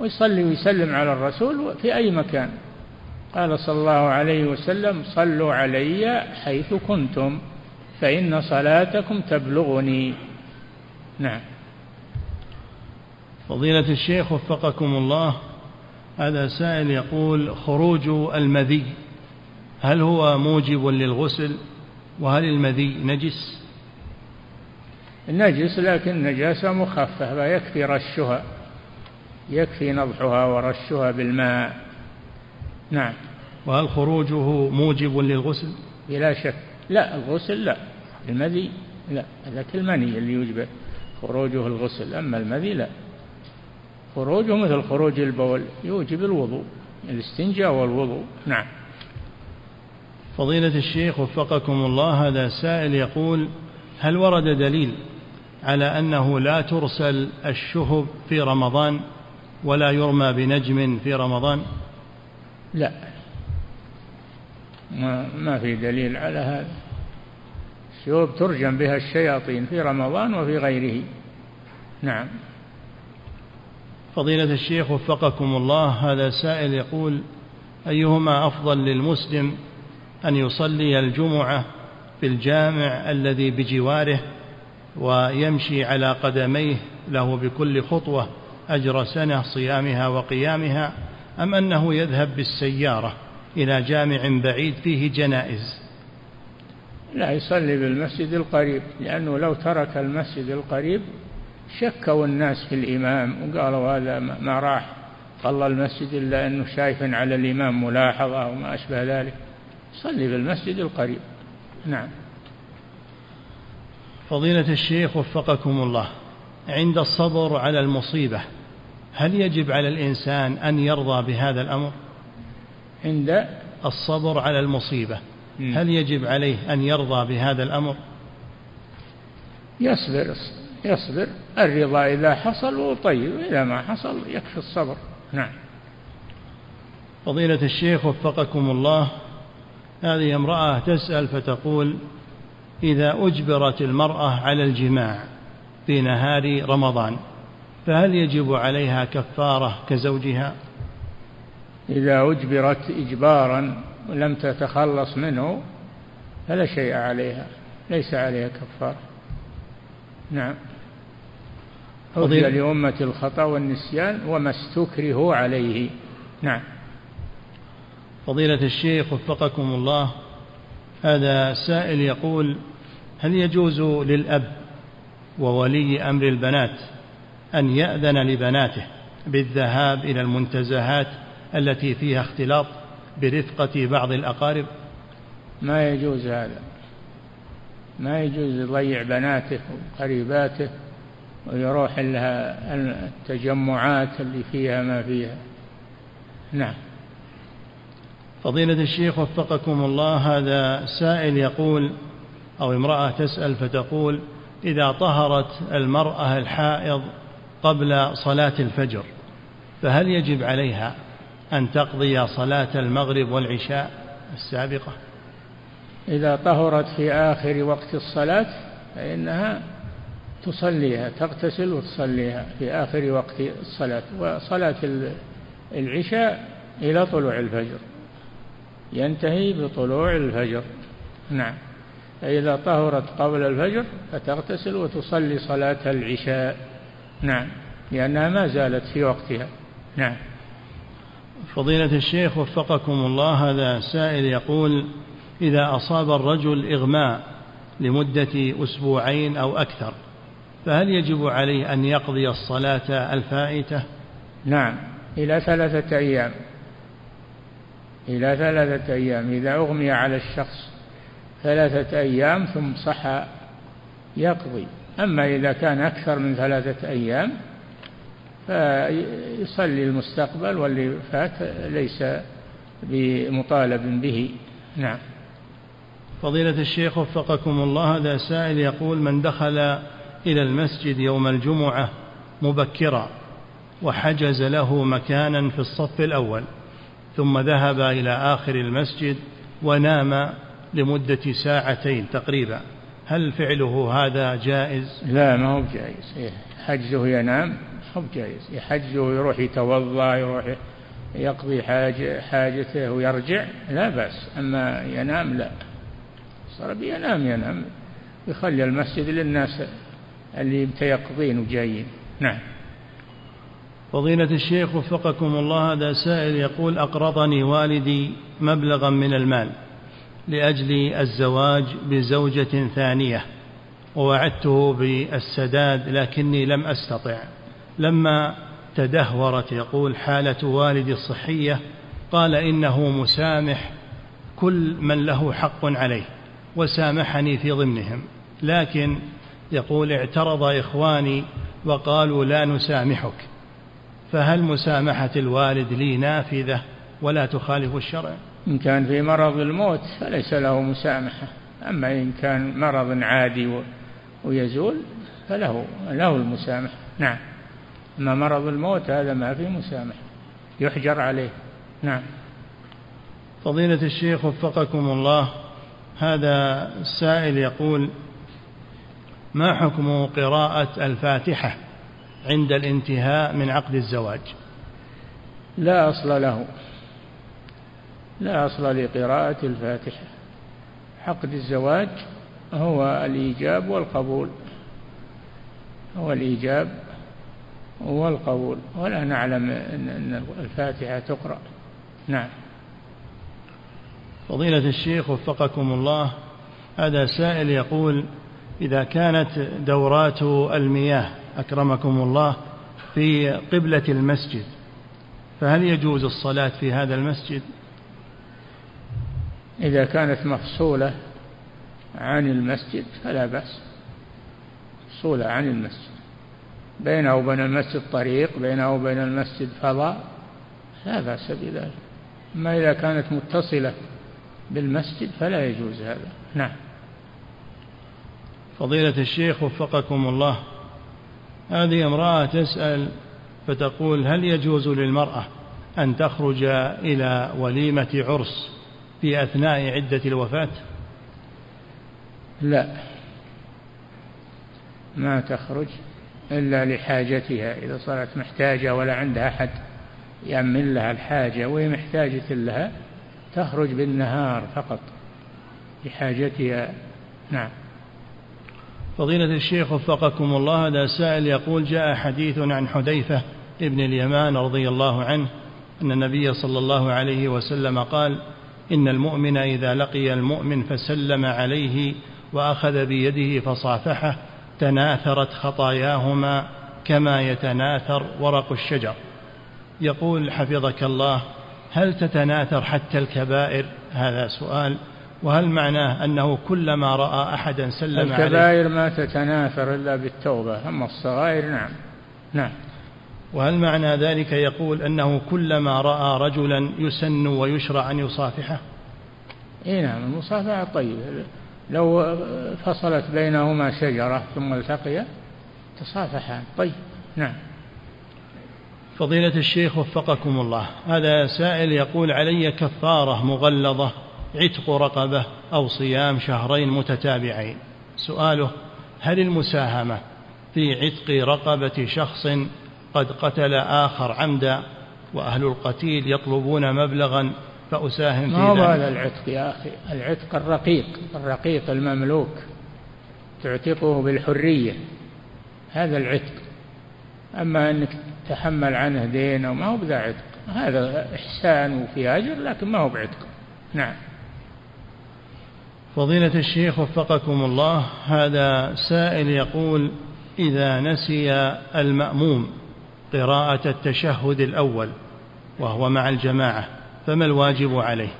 ويصلي ويسلم على الرسول في أي مكان. قال صلى الله عليه وسلم صلوا علي حيث كنتم فإن صلاتكم تبلغني. نعم. فضيلة الشيخ وفقكم الله هذا سائل يقول خروج المذي هل هو موجب للغسل؟ وهل المذي نجس؟ نجس لكن نجاسة مخففة يكفي رشها يكفي نضحها ورشها بالماء. نعم. وهل خروجه موجب للغسل؟ بلا شك. لا الغسل لا. المذي لا. هذاك المني اللي يوجب خروجه الغسل أما المذي لا. خروجه مثل خروج البول يوجب الوضوء الاستنجاء والوضوء. نعم. فضيلة الشيخ وفقكم الله هذا سائل يقول هل ورد دليل على أنه لا ترسل الشهب في رمضان ولا يرمى بنجم في رمضان؟ لا. ما, ما في دليل على هذا. الشهب ترجم بها الشياطين في رمضان وفي غيره. نعم. فضيلة الشيخ وفقكم الله هذا سائل يقول أيهما أفضل للمسلم أن يصلي الجمعة في الجامع الذي بجواره ويمشي على قدميه له بكل خطوة أجر سنة صيامها وقيامها أم أنه يذهب بالسيارة إلى جامع بعيد فيه جنائز؟ لا يصلي بالمسجد القريب لأنه لو ترك المسجد القريب شكوا الناس في الإمام وقالوا هذا ما راح صلى المسجد إلا أنه شايف على الإمام ملاحظة وما أشبه ذلك. صلي في المسجد القريب. نعم. فضيلة الشيخ وفقكم الله عند الصبر على المصيبة هل يجب على الإنسان أن يرضى بهذا الأمر؟ عند الصبر على المصيبة هل يجب عليه أن يرضى بهذا الأمر؟ يصبر يصبر الرضا إذا حصل وطيب إذا ما حصل يكفي الصبر. نعم. فضيلة الشيخ وفقكم الله هذه امرأة تسأل فتقول إذا أجبرت المرأة على الجماع في نهار رمضان فهل يجب عليها كفارة كزوجها؟ إذا أجبرت إجبارا ولم تتخلص منه فلا شيء عليها ليس عليها كفارة. نعم. عفي لأمة الخطأ والنسيان وما استكرهوا عليه. نعم. فضيلة الشيخ وفقكم الله هذا سائل يقول هل يجوز للأب وولي أمر البنات أن يأذن لبناته بالذهاب إلى المنتزهات التي فيها اختلاط برفقة بعض الأقارب؟ ما يجوز هذا. ما يجوز يضيع بناته وقريباته ويروح لها التجمعات اللي فيها ما فيها. نعم. فضيلة الشيخ وفقكم الله هذا سائل يقول أو امرأة تسأل فتقول إذا طهرت المرأة الحائض قبل صلاة الفجر فهل يجب عليها أن تقضي صلاة المغرب والعشاء السابقة؟ إذا طهرت في آخر وقت الصلاة فإنها تصليها تغتسل وتصليها في آخر وقت الصلاة وصلاة العشاء إلى طلوع الفجر ينتهي بطلوع الفجر. نعم. فإذا طهرت قبل الفجر فتغتسل وتصلي صلاة العشاء. نعم. لأنها ما زالت في وقتها. نعم. فضيلة الشيخ وفقكم الله هذا سائل يقول إذا أصاب الرجل إغماء لمدة أسبوعين أو أكثر فهل يجب عليه أن يقضي الصلاة الفائتة؟ نعم. إلى ثلاثة أيام. إلى ثلاثة أيام إذا أغمي على الشخص ثلاثة أيام ثم صحى يقضي. أما إذا كان أكثر من ثلاثة أيام فيصلي المستقبل واللي فات ليس بمطالب به. نعم. فضيلة الشيخ وفقكم الله هذا سائل يقول من دخل إلى المسجد يوم الجمعة مبكرا وحجز له مكانا في الصف الأول ثم ذهب إلى آخر المسجد ونام لمدة ساعتين تقريبا. هل فعله هذا جائز؟ لا ما هو جائز. حجزه ينام هو جائز. يحجزه يروح يتوضأ يروح يقضي حاجة حاجته ويرجع لا بأس. أما ينام لا. صار ينام ينام. يخلي المسجد للناس اللي متيقظين وجايين. نعم. فضيلة الشيخ وفقكم الله هذا سائل يقول أقرضني والدي مبلغا من المال. لأجل الزواج بزوجة ثانية ووعدته بالسداد لكني لم أستطع. لما تدهورت يقول حالة والدي الصحية قال إنه مسامح كل من له حق عليه وسامحني في ضمنهم. لكن يقول اعترض إخواني وقالوا لا نسامحك فهل مسامحة الوالد لي نافذة ولا تخالف الشرع؟ إن كان في مرض الموت فليس له مسامحة. أما إن كان مرض عادي ويزول فله له المسامحة. نعم. أما مرض الموت هذا ما فيه مسامحة. يحجر عليه. نعم. فضيلة الشيخ وفقكم الله هذا السائل يقول ما حكم قراءة الفاتحة عند الانتهاء من عقد الزواج؟ لا أصل له. لا أصل لقراءة الفاتحة. عقد الزواج هو الإيجاب والقبول. هو الإيجاب والقبول. ولا نعلم أن الفاتحة تقرأ. نعم. فضيلة الشيخ وفقكم الله هذا سائل يقول إذا كانت دورات المياه أكرمكم الله في قبلة المسجد فهل يجوز الصلاة في هذا المسجد؟ إذا كانت مفصولة عن المسجد فلا بأس. مفصولة عن المسجد. بينه وبين المسجد طريق بينه وبين المسجد فضاء لا بأس بذلك. أما إذا كانت متصلة بالمسجد فلا يجوز هذا. نعم. فضيلة الشيخ وفقكم الله. هذه امرأة تسأل فتقول هل يجوز للمرأة أن تخرج إلى وليمة عرس؟ في أثناء عدة الوفاة؟ لا. ما تخرج إلا لحاجتها إذا صارت محتاجة ولا عندها أحد يأمن لها الحاجة وهي محتاجة لها تخرج بالنهار فقط لحاجتها. نعم. فضيلة الشيخ وفقكم الله هذا سائل يقول جاء حديث عن حذيفة ابن اليمان رضي الله عنه أن النبي صلى الله عليه وسلم قال إن المؤمن إذا لقي المؤمن فسلم عليه وأخذ بيده فصافحه تناثرت خطاياهما كما يتناثر ورق الشجر. يقول حفظك الله هل تتناثر حتى الكبائر؟ هذا سؤال. وهل معناه أنه كلما رأى أحدا سلم عليه؟ الكبائر ما تتناثر إلا بالتوبة أما الصغائر نعم. نعم. وهل معنى ذلك يقول أنه كلما رأى رجلا يسن ويشرع أن يصافحه؟ اي نعم المصافحة طيبة لو فصلت بينهما شجرة ثم التقيا تصافحان. طيب نعم. فضيلة الشيخ وفقكم الله هذا سائل يقول علي كفارة مغلظة عتق رقبة أو صيام شهرين متتابعين. سؤاله هل المساهمة في عتق رقبة شخص قد قتل آخر عمدا وأهل القتيل يطلبون مبلغا فأساهم في ما هو هذا العتق يا أخي؟ العتق الرقيق الرقيق المملوك تعتقه بالحرية. هذا العتق. أما أنك تحمل عنه دين أو ما هو بذا عتق. هذا إحسان وفي أجر لكن ما هو بعتق. نعم. فضيلة الشيخ وفقكم الله هذا سائل يقول إذا نسي المأموم قراءة التشهد الأول وهو مع الجماعة فما الواجب عليه؟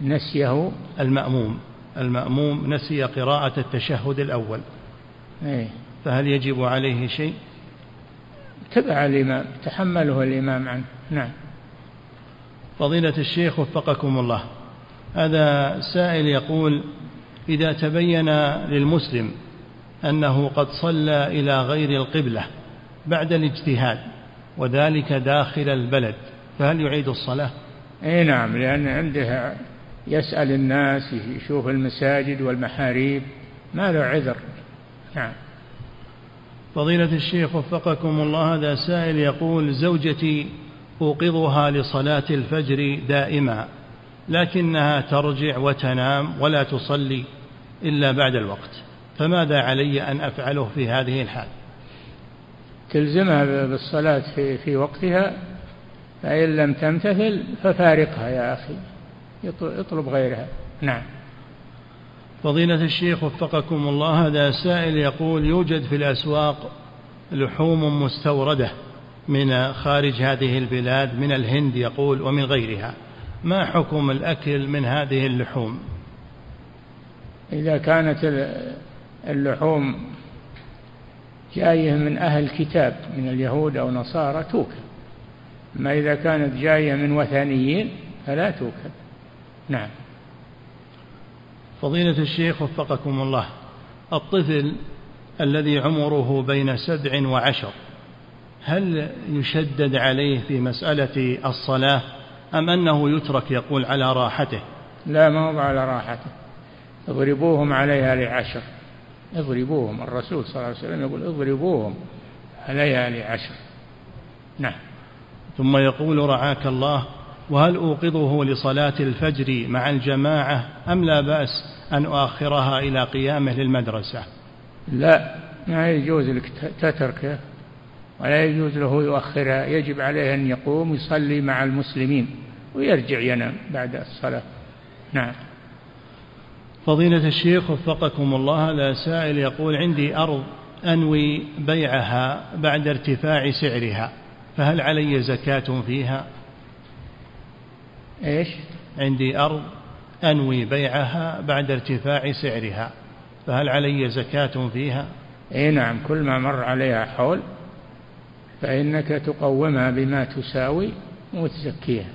نسيه. المأموم المأموم نسي قراءة التشهد الأول. إيه؟ فهل يجب عليه شيء؟ تبع الإمام تحمله الإمام عنه. نعم. فضيلة الشيخ وفقكم الله هذا سائل يقول إذا تبين للمسلم أنه قد صلى إلى غير القبلة بعد الاجتهاد وذلك داخل البلد فهل يعيد الصلاة؟ إي نعم لأن عنده يسأل الناس يشوف المساجد والمحاريب ما له عذر. نعم. فضيلة الشيخ وفقكم الله هذا سائل يقول زوجتي أوقظها لصلاة الفجر دائما لكنها ترجع وتنام ولا تصلي إلا بعد الوقت فماذا علي أن أفعله في هذه الحال؟ تلزمها بالصلاة في, في وقتها فإن لم تمتثل ففارقها يا أخي. اطلب غيرها. نعم. فضيلة الشيخ وفقكم الله هذا سائل يقول يوجد في الأسواق لحوم مستوردة من خارج هذه البلاد من الهند يقول ومن غيرها. ما حكم الأكل من هذه اللحوم؟ إذا كانت اللحوم جاية من أهل الكتاب من اليهود أو نصارى توكل. ما إذا كانت جاية من وثنيين فلا توكل. نعم. فضيلة الشيخ وفقكم الله الطفل الذي عمره بين سبع وعشر هل يشدد عليه في مسألة الصلاة أم أنه يترك يقول على راحته؟ لا ما هو على راحته. اضربوهم عليها لعشر. اضربوهم الرسول صلى الله عليه وسلم يقول اضربوهم عليها لعشر نعم. ثم يقول رعاك الله وهل أوقظه لصلاة الفجر مع الجماعة أم لا بأس أن أؤخرها إلى قيامه للمدرسة؟ لا ما يجوز لك تتركه ولا يجوز له يؤخرها يجب عليه أن يقوم يصلي مع المسلمين ويرجع ينام بعد الصلاة. نعم. فضيلة الشيخ وفقكم الله هذا سائل يقول عندي أرض أنوي بيعها بعد ارتفاع سعرها فهل علي زكاة فيها؟ إيش؟ عندي أرض أنوي بيعها بعد ارتفاع سعرها فهل علي زكاة فيها؟ اي نعم كل ما مر عليها حول فإنك تقومها بما تساوي وتزكيها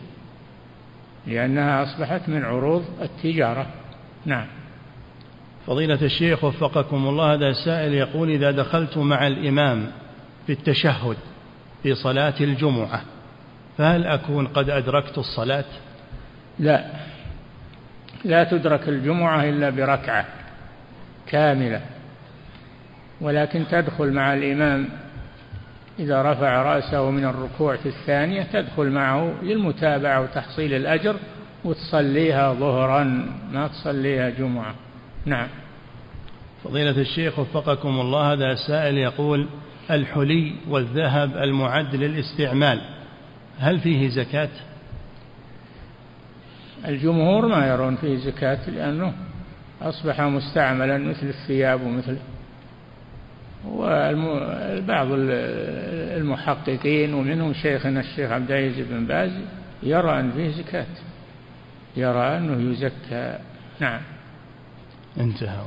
لأنها أصبحت من عروض التجارة. نعم. فضيلة الشيخ وفقكم الله هذا سائل يقول إذا دخلت مع الإمام في التشهد في صلاة الجمعة فهل أكون قد أدركت الصلاة؟ لا. لا تدرك الجمعة إلا بركعة كاملة ولكن تدخل مع الإمام إذا رفع رأسه من الركوع في الثانية تدخل معه للمتابعة وتحصيل الأجر وتصليها ظهرا ما تصليها جمعة. نعم. فضيلة الشيخ وفقكم الله هذا سائل يقول الحلي والذهب المعد للاستعمال هل فيه زكاة؟ الجمهور ما يرون فيه زكاة لأنه أصبح مستعملا مثل الثياب ومثل وبعض المحققين ومنهم شيخنا الشيخ عبد العزيز بن باز يرى أن فيه زكاة يرى أنه يزكى. نعم. انتهى